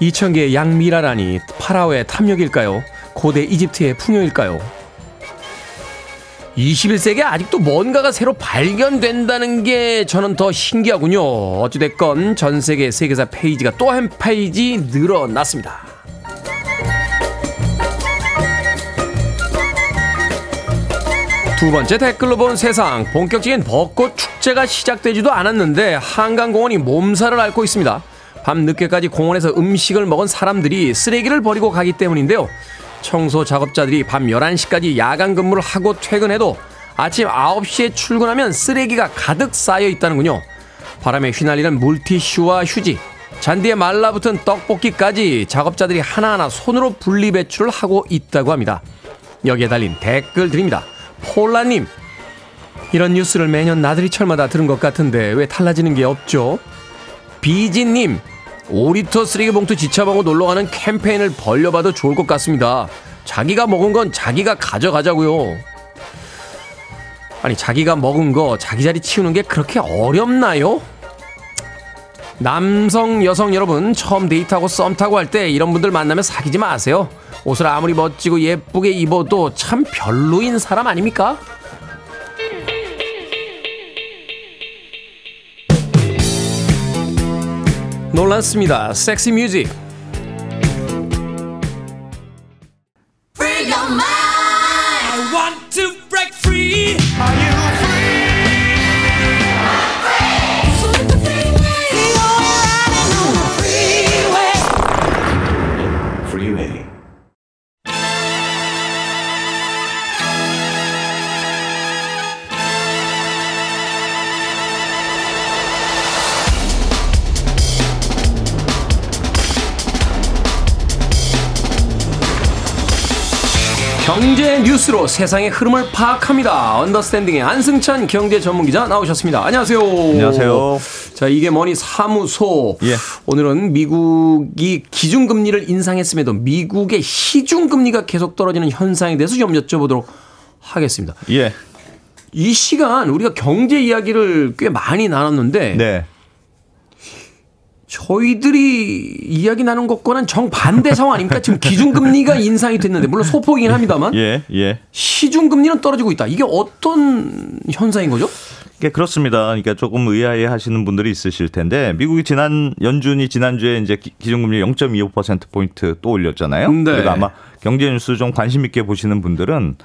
2,000개의 양미라라니 파라오의 탐욕일까요? 고대 이집트의 풍요일까요? 21세기에 아직도 뭔가가 새로 발견된다는 게 저는 더 신기하군요. 어찌됐건 전 세계 세계사 페이지가 또 한 페이지 늘어났습니다. 두 번째 댓글로 본 세상 본격적인 벚꽃 축제가 시작되지도 않았는데 한강공원이 몸살을 앓고 있습니다. 밤 늦게까지 공원에서 음식을 먹은 사람들이 쓰레기를 버리고 가기 때문인데요. 청소 작업자들이 밤 11시까지 야간 근무를 하고 퇴근해도 아침 9시에 출근하면 쓰레기가 가득 쌓여 있다는군요. 바람에 휘날리는 물티슈와 휴지, 잔디에 말라붙은 떡볶이까지 작업자들이 하나하나 손으로 분리배출을 하고 있다고 합니다. 여기에 달린 댓글들입니다. 폴라님, 이런 뉴스를 매년 나들이철마다 들은 것 같은데 왜 달라지는 게 없죠? 비지님, 5리터 쓰레기 봉투 지참하고 놀러가는 캠페인을 벌려봐도 좋을 것 같습니다. 자기가 먹은 건 자기가 가져가자고요. 아니 자기가 먹은 거 자기 자리 치우는 게 그렇게 어렵나요? 남성 여성 여러분 처음 데이트하고 썸 타고 할 때 이런 분들 만나면 사귀지 마세요. 옷을 아무리 멋지고 예쁘게 입어도 참 별로인 사람 아닙니까? 놀랐습니다. 섹시 뮤직. Free your mind. I want to break free. Freeway. 경제 뉴스로 세상의 흐름을 파악합니다. 언더스탠딩의 안승찬 경제 전문 기자 나오셨습니다. 안녕하세요. 안녕하세요. 자, 이게 뭐니 사무소. 예. 오늘은 미국이 기준금리를 인상했음에도 미국의 시중금리가 계속 떨어지는 현상에 대해서 좀 여쭤보도록 하겠습니다. 예. 이 시간 우리가 경제 이야기를 꽤 많이 나눴는데 네. 저희들이 이야기 나눈 것과는 정반대 상황 아닙니까? 지금 기준금리가 인상이 됐는데 물론 소폭이긴 합니다만 예, 예. 시중금리는 떨어지고 있다. 이게 어떤 현상인 거죠? 예, 그렇습니다. 그러니까 조금 의아해 하시는 분들이 있으실 텐데 미국이 지난 연준이 지난주에 이제 기- 기준금리 0.25% 포인트 또 올렸잖아요. 네. 그리고 아마 경제 뉴스 좀 관심 있게 보시는 분들은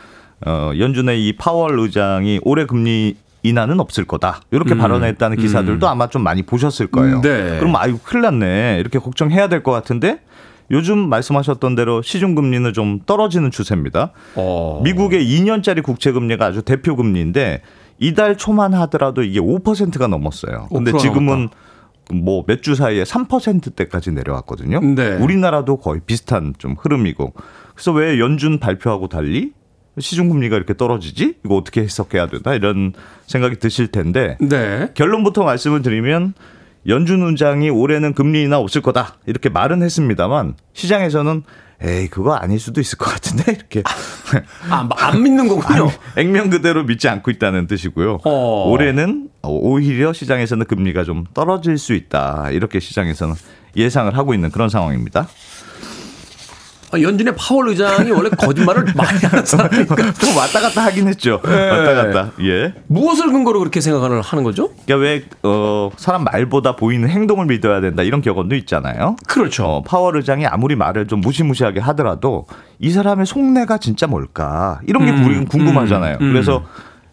어 연준의 이 파월 의장이 올해 금리 인하는 없을 거다. 이렇게 음, 발언했다는 기사들도 아마 좀 많이 보셨을 거예요. 네. 그럼 아이고 큰일 났네. 이렇게 걱정해야 될 것 같은데 요즘 말씀하셨던 대로 시중 금리는 좀 떨어지는 추세입니다. 어. 미국의 2년짜리 국채 금리가 아주 대표 금리인데 이달 초만 하더라도 이게 5%가 넘었어요. 근데 5% 지금은 뭐 몇 주 사이에 3%대까지 내려왔거든요. 네. 우리나라도 거의 비슷한 좀 흐름이고. 그래서 왜 연준 발표하고 달리 시중 금리가 이렇게 떨어지지? 이거 어떻게 해석해야 되나? 이런 생각이 드실 텐데 네. 결론부터 말씀을 드리면 연준 의장이 올해는 금리 인하 없을 거다 이렇게 말은 했습니다만 시장에서는 에이 그거 아닐 수도 있을 것 같은데 이렇게 아, 안 믿는 거군요. 액면 그대로 믿지 않고 있다는 뜻이고요. 어. 올해는 오히려 시장에서는 금리가 좀 떨어질 수 있다 이렇게 시장에서는 예상을 하고 있는 그런 상황입니다. 아, 연준의 파월 의장이 원래 거짓말을 많이 하는 사람이니까 좀 왔다 갔다 하긴 했죠. 네. 왔다 갔다. 예. 무엇을 근거로 그렇게 생각을 하는 거죠? 그러니까 왜 어, 사람 말보다 보이는 행동을 믿어야 된다 이런 격언도 있잖아요. 그렇죠. 어, 파월 의장이 아무리 말을 좀 무시무시하게 하더라도 이 사람의 속내가 진짜 뭘까 이런 게 음, 궁금하잖아요. 음, 음. 그래서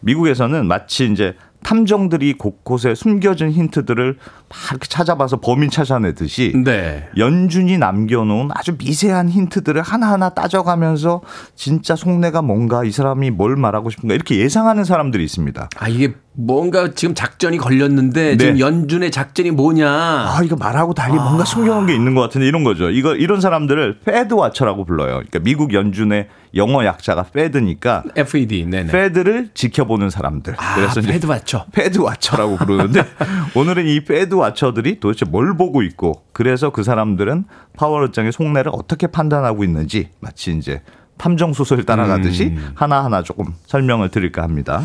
미국에서는 마치 이제 탐정들이 곳곳에 숨겨진 힌트들을 막 이렇게 찾아봐서 범인 찾아내듯이 네. 연준이 남겨놓은 아주 미세한 힌트들을 하나하나 따져가면서 진짜 속내가 뭔가 이 사람이 뭘 말하고 싶은가 이렇게 예상하는 사람들이 있습니다. 아 이게 뭔가 지금 작전이 걸렸는데 네. 지금 연준의 작전이 뭐냐? 아, 이거 말하고 달리 뭔가 숨겨놓은 게 있는 것 같은데 이런 거죠. 이거 이런 사람들을 Fed watcher라고 불러요. 그러니까 미국 연준의 영어 약자가 Fed니까 FED 네네. Fed를 지켜보는 사람들. 아, 그래서 Fed 맞죠. Fed watcher라고 부르는데 오늘은 이 Fed watcher들이 도대체 뭘 보고 있고 그래서 그 사람들은 파월 의장의 속내를 어떻게 판단하고 있는지 마치 이제 탐정 소설 따라가듯이 음. 하나하나 조금 설명을 드릴까 합니다.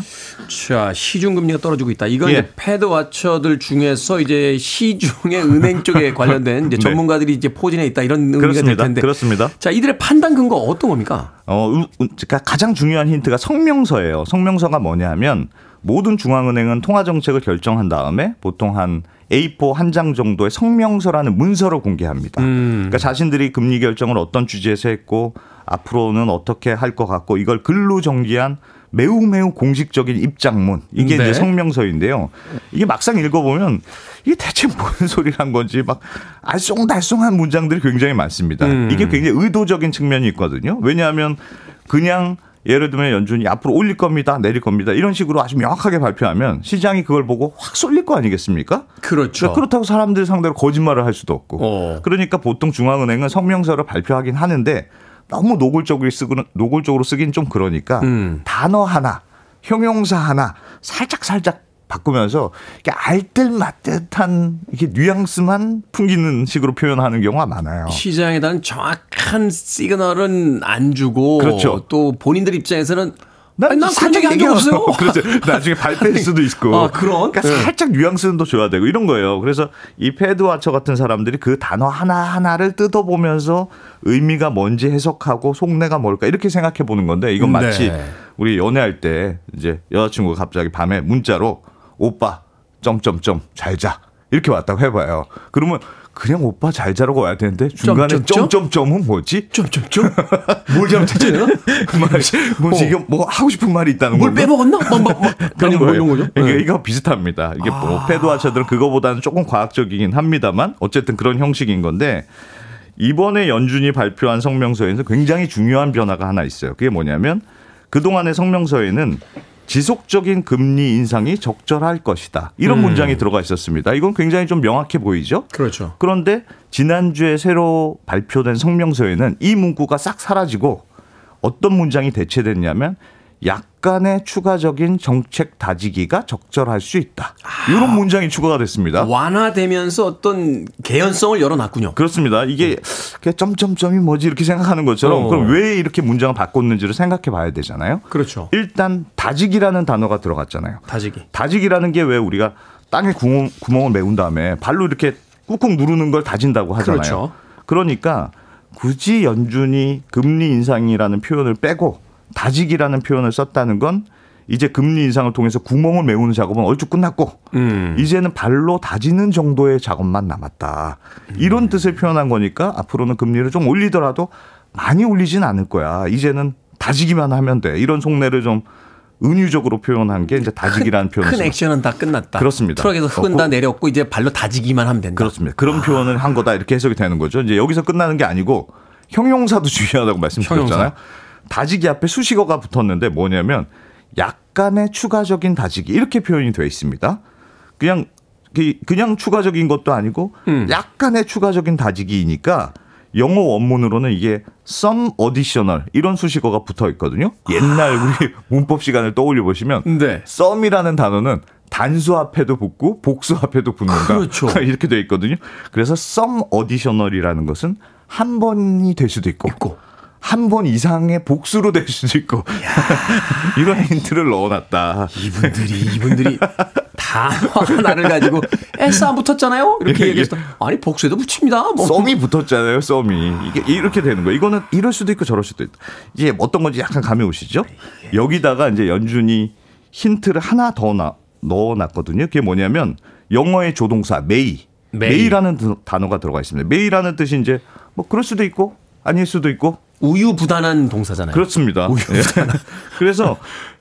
자, 시중 금리가 떨어지고 있다. 이건 예. 이제 Fed watcher들 중에서 이제 시중의 은행 쪽에 관련된 이제 네. 전문가들이 이제 포진해 있다 이런 의미가 될 그렇습니다. 텐데. 그렇습니다. 자, 이들의 판단 근거 어떤 겁니까? 어, 그러니까 가장 중요한 힌트가 성명서예요. 성명서가 뭐냐면 모든 중앙은행은 통화 정책을 결정한 다음에 보통 한 A4 한 장 정도의 성명서라는 문서를 공개합니다. 음. 그러니까 자신들이 금리 결정을 어떤 주제에서 했고 앞으로는 어떻게 할 것 같고 이걸 글로 정리한 매우 매우 공식적인 입장문 이게 네. 이제 성명서인데요. 이게 막상 읽어보면 이게 대체 뭔 소리란 건지 막 알쏭달쏭한 문장들이 굉장히 많습니다. 음. 이게 굉장히 의도적인 측면이 있거든요. 왜냐하면 그냥 예를 들면 연준이 앞으로 올릴 겁니다, 내릴 겁니다 이런 식으로 아주 명확하게 발표하면 시장이 그걸 보고 확 쏠릴 거 아니겠습니까? 그렇죠. 그러니까 그렇다고 사람들 상대로 거짓말을 할 수도 없고. 어. 그러니까 보통 중앙은행은 성명서를 발표하긴 하는데 너무 노골적으로 쓰기는 노골적으로 쓰긴 좀 그러니까 음. 단어 하나, 형용사 하나 살짝 살짝 바꾸면서 이렇게 알뜰맞뜻한 이렇게 뉘앙스만 풍기는 식으로 표현하는 경우가 많아요. 시장에 대한 정확한 시그널은 안 주고 그렇죠. 또 본인들 입장에서는 난, 살짝 얘기 없어요. 그렇죠. 나중에 발표일 수도 있고. 아, 그런? 그러니까 네. 살짝 뉘앙스는 더 줘야 되고 이런 거예요. 그래서 이 패드 와처 같은 사람들이 그 단어 하나 하나를 뜯어보면서 의미가 뭔지 해석하고 속내가 뭘까 이렇게 생각해 보는 건데 이건 마치 네. 우리 연애할 때 이제 여자친구가 갑자기 밤에 문자로 오빠 점점점 잘 자. 이렇게 왔다고 해봐요. 그러면 그냥 오빠 잘 자라고 와야 되는데 중간에 점점점? 점점점은 뭐지? 점점점 뭘 잘못했지 내가? 그 말이 뭐지 이게 뭐 하고 싶은 말이 있다는 뭘 건가? 빼먹었나? 뭐, 뭐, 뭐, 그런 뭐. 이런 거죠. 이게 네. 이거 비슷합니다. 이게 뭐 패드와처들은 그거보다는 조금 과학적이긴 합니다만 어쨌든 그런 형식인 건데 이번에 연준이 발표한 성명서에는 굉장히 중요한 변화가 하나 있어요. 그게 뭐냐면 그동안의 성명서에는 지속적인 금리 인상이 적절할 것이다. 이런 음. 문장이 들어가 있었습니다. 이건 굉장히 좀 명확해 보이죠? 그렇죠. 그런데 지난주에 새로 발표된 성명서에는 이 문구가 싹 사라지고 어떤 문장이 대체됐냐면 약간의 추가적인 정책 다지기가 적절할 수 있다. 이런 문장이 추가가 됐습니다. 완화되면서 어떤 개연성을 열어놨군요. 그렇습니다. 이게 그냥 점점점이 뭐지 이렇게 생각하는 것처럼 어. 그럼 왜 이렇게 문장을 바꿨는지를 생각해 봐야 되잖아요. 그렇죠. 일단 다지기라는 단어가 들어갔잖아요. 다지기. 다지기라는 게 왜 우리가 땅에 구멍, 구멍을 메운 다음에 발로 이렇게 꾹꾹 누르는 걸 다진다고 하잖아요. 그렇죠. 그러니까 굳이 연준이 금리 인상이라는 표현을 빼고 다지기라는 표현을 썼다는 건 이제 금리 인상을 통해서 구멍을 메우는 작업은 얼추 끝났고 음. 이제는 발로 다지는 정도의 작업만 남았다. 이런 뜻을 표현한 거니까 앞으로는 금리를 좀 올리더라도 많이 올리진 않을 거야. 이제는 다지기만 하면 돼. 이런 속내를 좀 은유적으로 표현한 게 이제 다지기라는 표현. 큰 액션은 다 끝났다. 그렇습니다. 트럭에서 흙은 어, 다 내렸고 이제 발로 다지기만 하면 된다. 그렇습니다. 그런 표현을 한 거다 이렇게 해석이 되는 거죠. 이제 여기서 끝나는 게 아니고 형용사도 중요하다고 말씀드렸잖아요. 형용사. 다지기 앞에 수식어가 붙었는데 뭐냐면 약간의 추가적인 다지기 이렇게 표현이 되어 있습니다. 그냥 그- 그냥 추가적인 것도 아니고 음. 약간의 추가적인 다지기이니까 영어 원문으로는 이게 some additional 이런 수식어가 붙어 있거든요. 옛날 우리 문법 시간을 떠올려 보시면 네. 썸이라는 단어는 단수 앞에도 붙고 복수 앞에도 붙는다. 그렇죠. 이렇게 돼 있거든요. 그래서 some additional이라는 것은 한 번이 될 수도 있고, 있고. 한 번 이상의 복수로 될 수도 있고 이런 힌트를 넣어놨다. 이분들이 이분들이 단어 하나를 가지고 S 안 붙었잖아요. 이렇게 예, 얘기했어. 아니 복수에도 붙입니다. 뭐. 썸이 붙었잖아요, 썸이. 이게 이렇게 되는 거예요. 이거는 이럴 수도 있고 저럴 수도 있다. 이제 어떤 건지 약간 감이 오시죠? 여기다가 이제 연준이 힌트를 하나 더 나- 넣어놨거든요. 그게 뭐냐면 영어의 조동사 may. may. 드- 단어가 들어가 있습니다. may라는 뜻이 이제 뭐 그럴 수도 있고 아닐 수도 있고 우유부단한 동사잖아요. 그렇습니다. 예. 그래서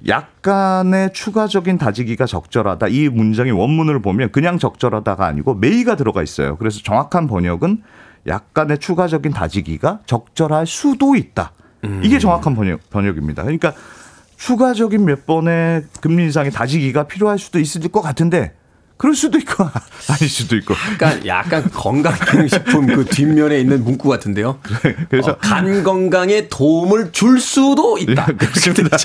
약간의 추가적인 다지기가 적절하다. 이 문장의 원문을 보면 그냥 적절하다가 아니고 may가 들어가 있어요. 그래서 정확한 번역은 약간의 추가적인 다지기가 적절할 수도 있다. 이게 정확한 번역, 번역입니다. 그러니까 추가적인 몇 번의 금리 인상의 다지기가 필요할 수도 있을 것 같은데 그럴 수도 있고 아닐 수도 있고 약간 약간 건강기능식품 그 뒷면에 있는 문구 같은데요. 그래서 어, 간 건강에 도움을 줄 수도 있다. 예, 그렇습니다.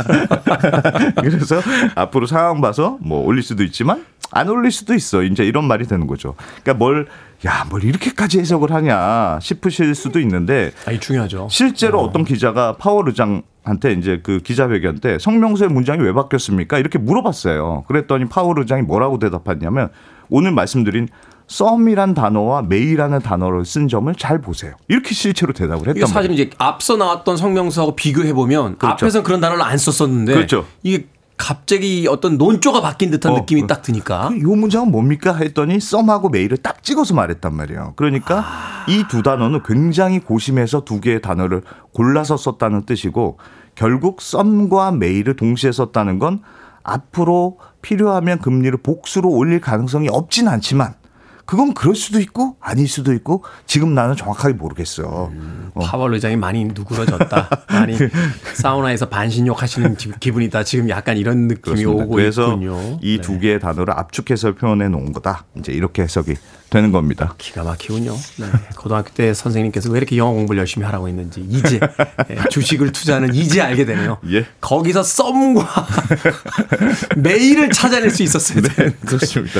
그래서 앞으로 상황 봐서 뭐 올릴 수도 있지만 안 올릴 수도 있어. 이제 이런 말이 되는 거죠. 그러니까 뭘, 야, 뭘 이렇게까지 해석을 하냐 싶으실 수도 있는데 아이 중요하죠. 실제로 어. 떤 기자가 파월 의장 한테 이제 그 기자회견 때 성명서의 문장이 왜 바뀌었습니까? 이렇게 물어봤어요. 그랬더니 파월 의장이 뭐라고 대답했냐면 오늘 말씀드린 썸이란 단어와 메이라는 단어를 쓴 점을 잘 보세요. 이렇게 실제로 대답을 했단 이게 사실 말이에요. 이제 앞서 나왔던 성명서하고 비교해 보면 그렇죠. 앞에서는 그런 단어를 안 썼었는데 그렇죠. 이게 갑자기 어떤 논조가 바뀐 듯한 어, 느낌이 그- 딱 드니까. 이 문장은 뭡니까 했더니 썸하고 메일을 딱 찍어서 말했단 말이에요. 그러니까 이두 단어는 굉장히 고심해서 두 개의 단어를 골라서 썼다는 뜻이고 결국 썸과 메일을 동시에 썼다는 건 앞으로 필요하면 금리를 복수로 올릴 가능성이 없진 않지만 그건 그럴 수도 있고 아닐 수도 있고 지금 나는 정확하게 모르겠어. 어. 파월 의장이 많이 누그러졌다. 많이 사우나에서 반신욕 하시는 기- 기분이다. 지금 약간 이런 느낌이 그렇습니다. 오고 그래서 있군요. 이 네. 두 개의 단어를 압축해서 표현해 놓은 거다. 이제 이렇게 해석이 되는 겁니다. 기가 막히군요. 네. 고등학교 때 선생님께서 왜 이렇게 영어 공부를 열심히 하라고 했는지 이제 예, 주식을 투자는 이제 알게 되네요. 예. 거기서 some과 may를 찾아낼 수 있었어요. 네. 그렇습니다.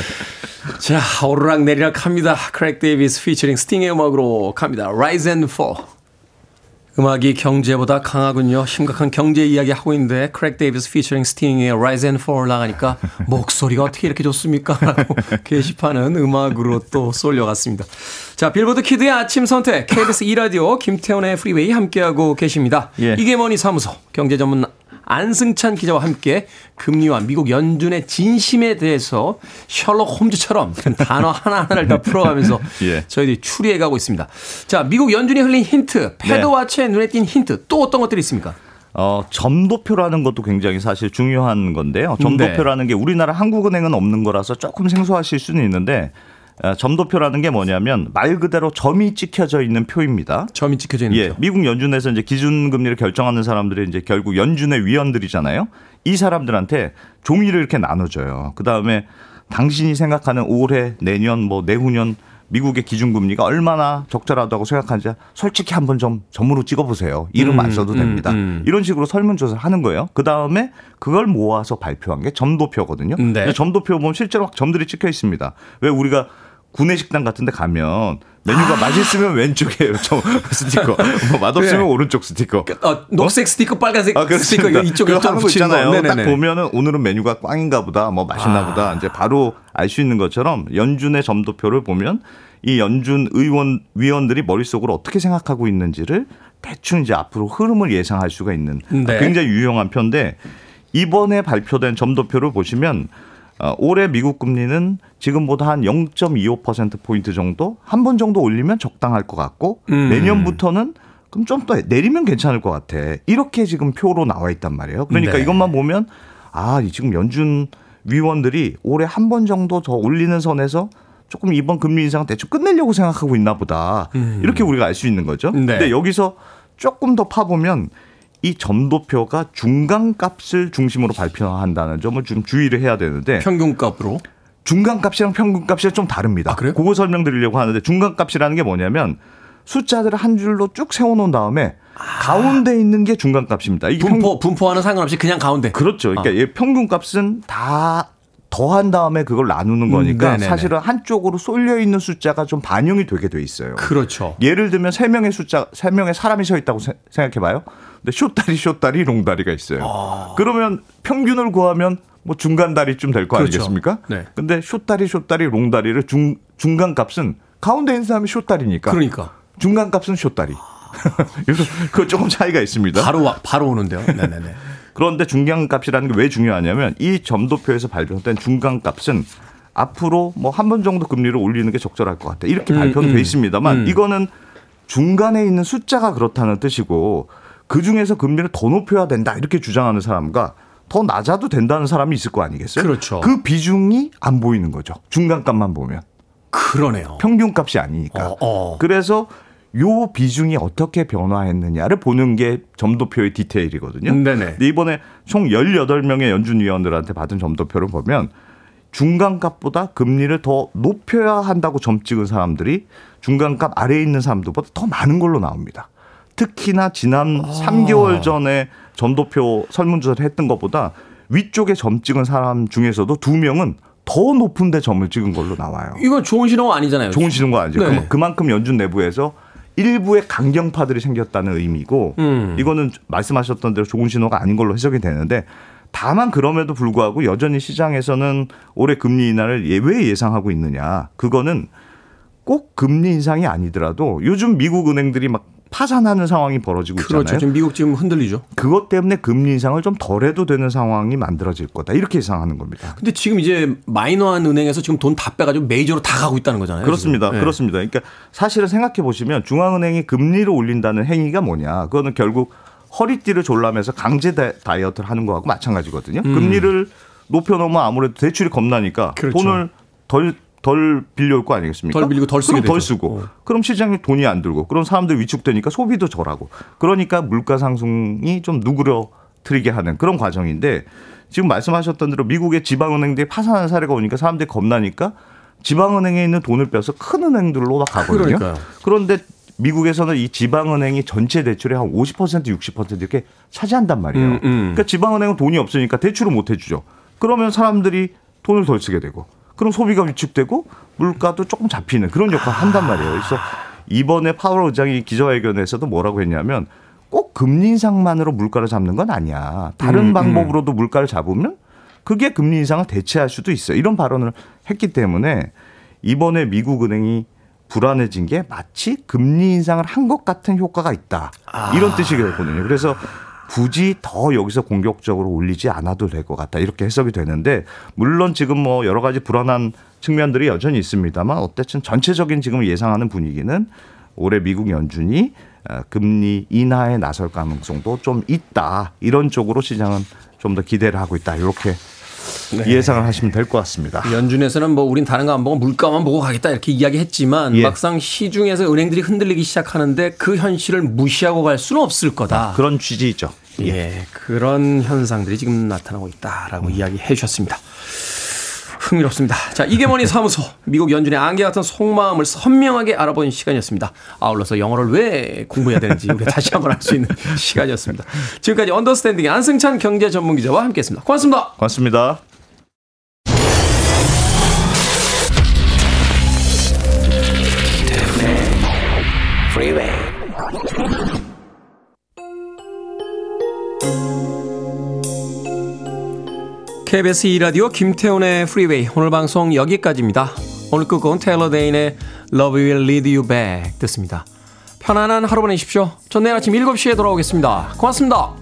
자, 오르락 내리락 합니다. 크랙 데이비스 피처링 스팅의 음악으로 갑니다. Rise and Fall. 음악이 경제보다 강하군요. 심각한 경제 이야기 하고 있는데 크랙 데이비스 피처링 스팅의 Rise and Fall 나가니까 목소리가 어떻게 이렇게 좋습니까? 라고 게시판은 음악으로 또 쏠려갔습니다. 자, 빌보드 kid의 아침 선택 KBS 2라디오 김태훈의 Freeway 함께하고 계십니다. 예. 이게 머니 사무소 경제 전문 안승찬 기자와 함께 금리와 미국 연준의 진심에 대해서 셜록 홈즈처럼 단어 하나하나를 다 풀어가면서 예. 저희들이 추리해가고 있습니다. 자, 미국 연준이 흘린 힌트, Fed watcher의 눈에 띈 힌트, 또 어떤 것들이 있습니까? 어, 점도표라는 것도 굉장히 사실 중요한 건데요. 점도표라는 게 우리나라 한국은행은 없는 거라서 조금 생소하실 수는 있는데 어, 점도표라는 게 뭐냐면 말 그대로 점이 찍혀져 있는 표입니다. 점이 찍혀져 있는 예, 표. 미국 연준에서 이제 기준금리를 결정하는 사람들이 이제 결국 연준의 위원들이잖아요. 이 사람들한테 종이를 이렇게 나눠줘요. 그 다음에 당신이 생각하는 올해, 내년, 뭐 내후년 미국의 기준금리가 얼마나 적절하다고 생각하는지 솔직히 한번 좀 점으로 찍어보세요. 이름 안 써도 음, 됩니다. 음. 이런 식으로 설문조사를 하는 거예요. 그 다음에 그걸 모아서 발표한 게 점도표거든요. 네. 근데 점도표 보면 실제로 막 점들이 찍혀 있습니다. 왜 우리가 구내 식당 같은 데 가면 메뉴가 맛있으면 왼쪽에 저 스티커, 뭐 맛없으면 네. 오른쪽 스티커. 어, 녹색 스티커, 빨간색 아, 스티커. 이쪽에 하는 거 있잖아요. 거. 딱. 보면은 오늘은 메뉴가 꽝인가 보다, 뭐 맛있나 아. 보다. 이제 바로 알 수 있는 것처럼 연준의 점도표를 보면 이 연준 의원 위원들이 머릿속으로 어떻게 생각하고 있는지를 대충 이제 앞으로 흐름을 예상할 수가 있는 네. 굉장히 유용한 표인데 이번에 발표된 점도표를 보시면 어, 올해 미국 금리는 지금보다 한 0.25% 포인트 정도 한 번 정도 올리면 적당할 것 같고 음. 내년부터는 그럼 좀 더 내리면 괜찮을 것 같아. 이렇게 지금 표로 나와 있단 말이에요. 그러니까 네. 이것만 보면 아, 이 지금 연준 위원들이 올해 한 번 정도 더 올리는 선에서 조금 이번 금리 인상 대충 끝내려고 생각하고 있나 보다. 이렇게 우리가 알 수 있는 거죠. 네. 근데 여기서 조금 더 파보면 이 점도표가 중간값을 중심으로 발표한다는 점을 좀 주의를 해야 되는데 평균값으로. 중간값이랑 평균값이 좀 다릅니다. 아, 그래요? 그거 설명드리려고 하는데 중간값이라는 게 뭐냐면 숫자들을 한 줄로 쭉 세워놓은 다음에 가운데 있는 게 중간값입니다. 이게 평- 분포 분포와는 상관없이 그냥 가운데. 그렇죠. 그러니까 어. 얘 평균값은 다 더한 다음에 그걸 나누는 거니까 음. 사실은 한쪽으로 쏠려 있는 숫자가 좀 반영이 되게 돼 있어요. 그렇죠. 예를 들면 세 명의 숫자, 세 명의 사람이 서 있다고 세- 생각해 봐요. 근데 쇼다리, 쇼다리, 롱다리가 있어요. 그러면 평균을 구하면 뭐 중간 다리쯤 될거 아. 그렇죠. 아니겠습니까? 네. 근데 쇼다리, 쇼다리, 롱다리를 중 중간 값은 가운데 있는 사람이 쇼다리니까 그러니까 중간 값은 쇼다리. 그래서 그 조금 차이가 있습니다. 바로 와, 바로 오는데요. 네네네. 그런데 중간 값이라는 게 왜 중요하냐면 이 점도표에서 발표된 중간 값은 앞으로 뭐 한 번 정도 금리를 올리는 게 적절할 것 같다. 이렇게 음, 발표는 음, 돼 있습니다만 음. 이거는 중간에 있는 숫자가 그렇다는 뜻이고 그 중에서 금리를 더 높여야 된다 이렇게 주장하는 사람과 더 낮아도 된다는 사람이 있을 거 아니겠어요? 그렇죠. 그 비중이 안 보이는 거죠. 중간값만 보면 그러네요. 평균값이 아니니까. 어, 어. 그래서 요 비중이 어떻게 변화했느냐를 보는 게 점도표의 디테일이거든요. 네네. 이번에 총 18명의 연준위원들한테 받은 점도표를 보면 중간값보다 금리를 더 높여야 한다고 점 찍은 사람들이 중간값 아래에 있는 사람들보다 더 많은 걸로 나옵니다. 특히나 지난 3개월 전에 점도표 설문조사를 했던 것보다 위쪽에 점 찍은 사람 중에서도 두 명은 더 높은 데 점을 찍은 걸로 나와요. 이거 좋은 신호가 아니잖아요. 좋은 신호가 아니죠. 네. 그- 그만큼 연준 내부에서 일부의 강경파들이 생겼다는 의미고 음. 이거는 말씀하셨던 대로 좋은 신호가 아닌 걸로 해석이 되는데 다만 그럼에도 불구하고 여전히 시장에서는 올해 금리 인하를 예- 왜 예상하고 있느냐. 그거는 꼭 금리 인상이 아니더라도 요즘 미국 은행들이 막 파산하는 상황이 벌어지고 있잖아요. 그렇죠. 지금 미국 지금 흔들리죠. 그것 때문에 금리 인상을 좀 덜해도 되는 상황이 만들어질 거다. 이렇게 예상하는 겁니다. 근데 지금 이제 마이너한 은행에서 지금 돈 다 빼가지고 메이저로 다 가고 있다는 거잖아요. 그렇습니다. 네. 그렇습니다. 그러니까 사실은 생각해 보시면 중앙은행이 금리를 올린다는 행위가 뭐냐? 그거는 결국 허리띠를 졸라매서 강제 다- 다이어트를 하는 거하고 마찬가지거든요. 금리를 높여놓으면 아무래도 대출이 겁나니까 음. 그렇죠. 돈을 덜, 덜 빌려올 거 아니겠습니까? 덜 빌리고 덜 쓰게 그럼 덜 되죠. 쓰고. 어. 그럼 시장에 돈이 안 들고. 그럼 사람들 위축되니까 소비도 절하고. 그러니까 물가 상승이 좀 누그러뜨리게 하는 그런 과정인데 지금 말씀하셨던 대로 미국의 지방은행들이 파산하는 사례가 오니까 사람들이 겁나니까 지방은행에 있는 돈을 빼서 큰 은행들로 다 가거든요. 그러니까요. 그런데 미국에서는 이 지방은행이 전체 대출의 한 50% 60% 이렇게 차지한단 말이에요. 음, 음. 그러니까 지방은행은 돈이 없으니까 대출을 못 해주죠. 그러면 사람들이 돈을 덜 쓰게 되고 그럼 소비가 위축되고 물가도 조금 잡히는 그런 역할을 한단 말이에요. 그래서 이번에 파월 의장이 기자회견에서도 뭐라고 했냐면 꼭 금리 인상만으로 물가를 잡는 건 아니야. 다른 음, 방법으로도 물가를 잡으면 그게 금리 인상을 대체할 수도 있어요. 이런 발언을 했기 때문에 이번에 미국 은행이 불안해진 게 마치 금리 인상을 한 것 같은 효과가 있다. 이런 뜻이거든요. 그래서 굳이 더 여기서 공격적으로 올리지 않아도 될 것 같다. 이렇게 해석이 되는데 물론 지금 뭐 여러 가지 불안한 측면들이 여전히 있습니다만 어쨌든 전체적인 지금 예상하는 분위기는 올해 미국 연준이 어, 금리 인하에 나설 가능성도 좀 있다. 이런 쪽으로 시장은 좀 더 기대를 하고 있다. 이렇게 예상을 하시면 될 것 같습니다. 연준에서는 뭐 우린 다른 거 안 보고 물가만 보고 가겠다 이렇게 이야기했지만 예. 막상 시중에서 은행들이 흔들리기 시작하는데 그 현실을 무시하고 갈 수는 없을 거다. 그런 취지이죠. 예, 그런 현상들이 지금 나타나고 있다라고 이야기해 주셨습니다. 흥미롭습니다. 자, 이게 뭐니 사무소. 미국 연준의 안개 같은 속마음을 선명하게 알아본 시간이었습니다. 아울러서 영어를 왜 공부해야 되는지 우리 다시 한번 알 수 있는 시간이었습니다. 지금까지 언더스탠딩의 안승찬 경제 전문 기자와 함께 했습니다. 고맙습니다. 고맙습니다. KBS 2라디오 김태훈의 프리웨이 오늘 방송 여기까지입니다. 오늘 끝곡은 테일러 데인의 Love Will Lead You Back 듣습니다. 편안한 하루 보내십시오. 전 내일 아침 7시에 돌아오겠습니다. 고맙습니다.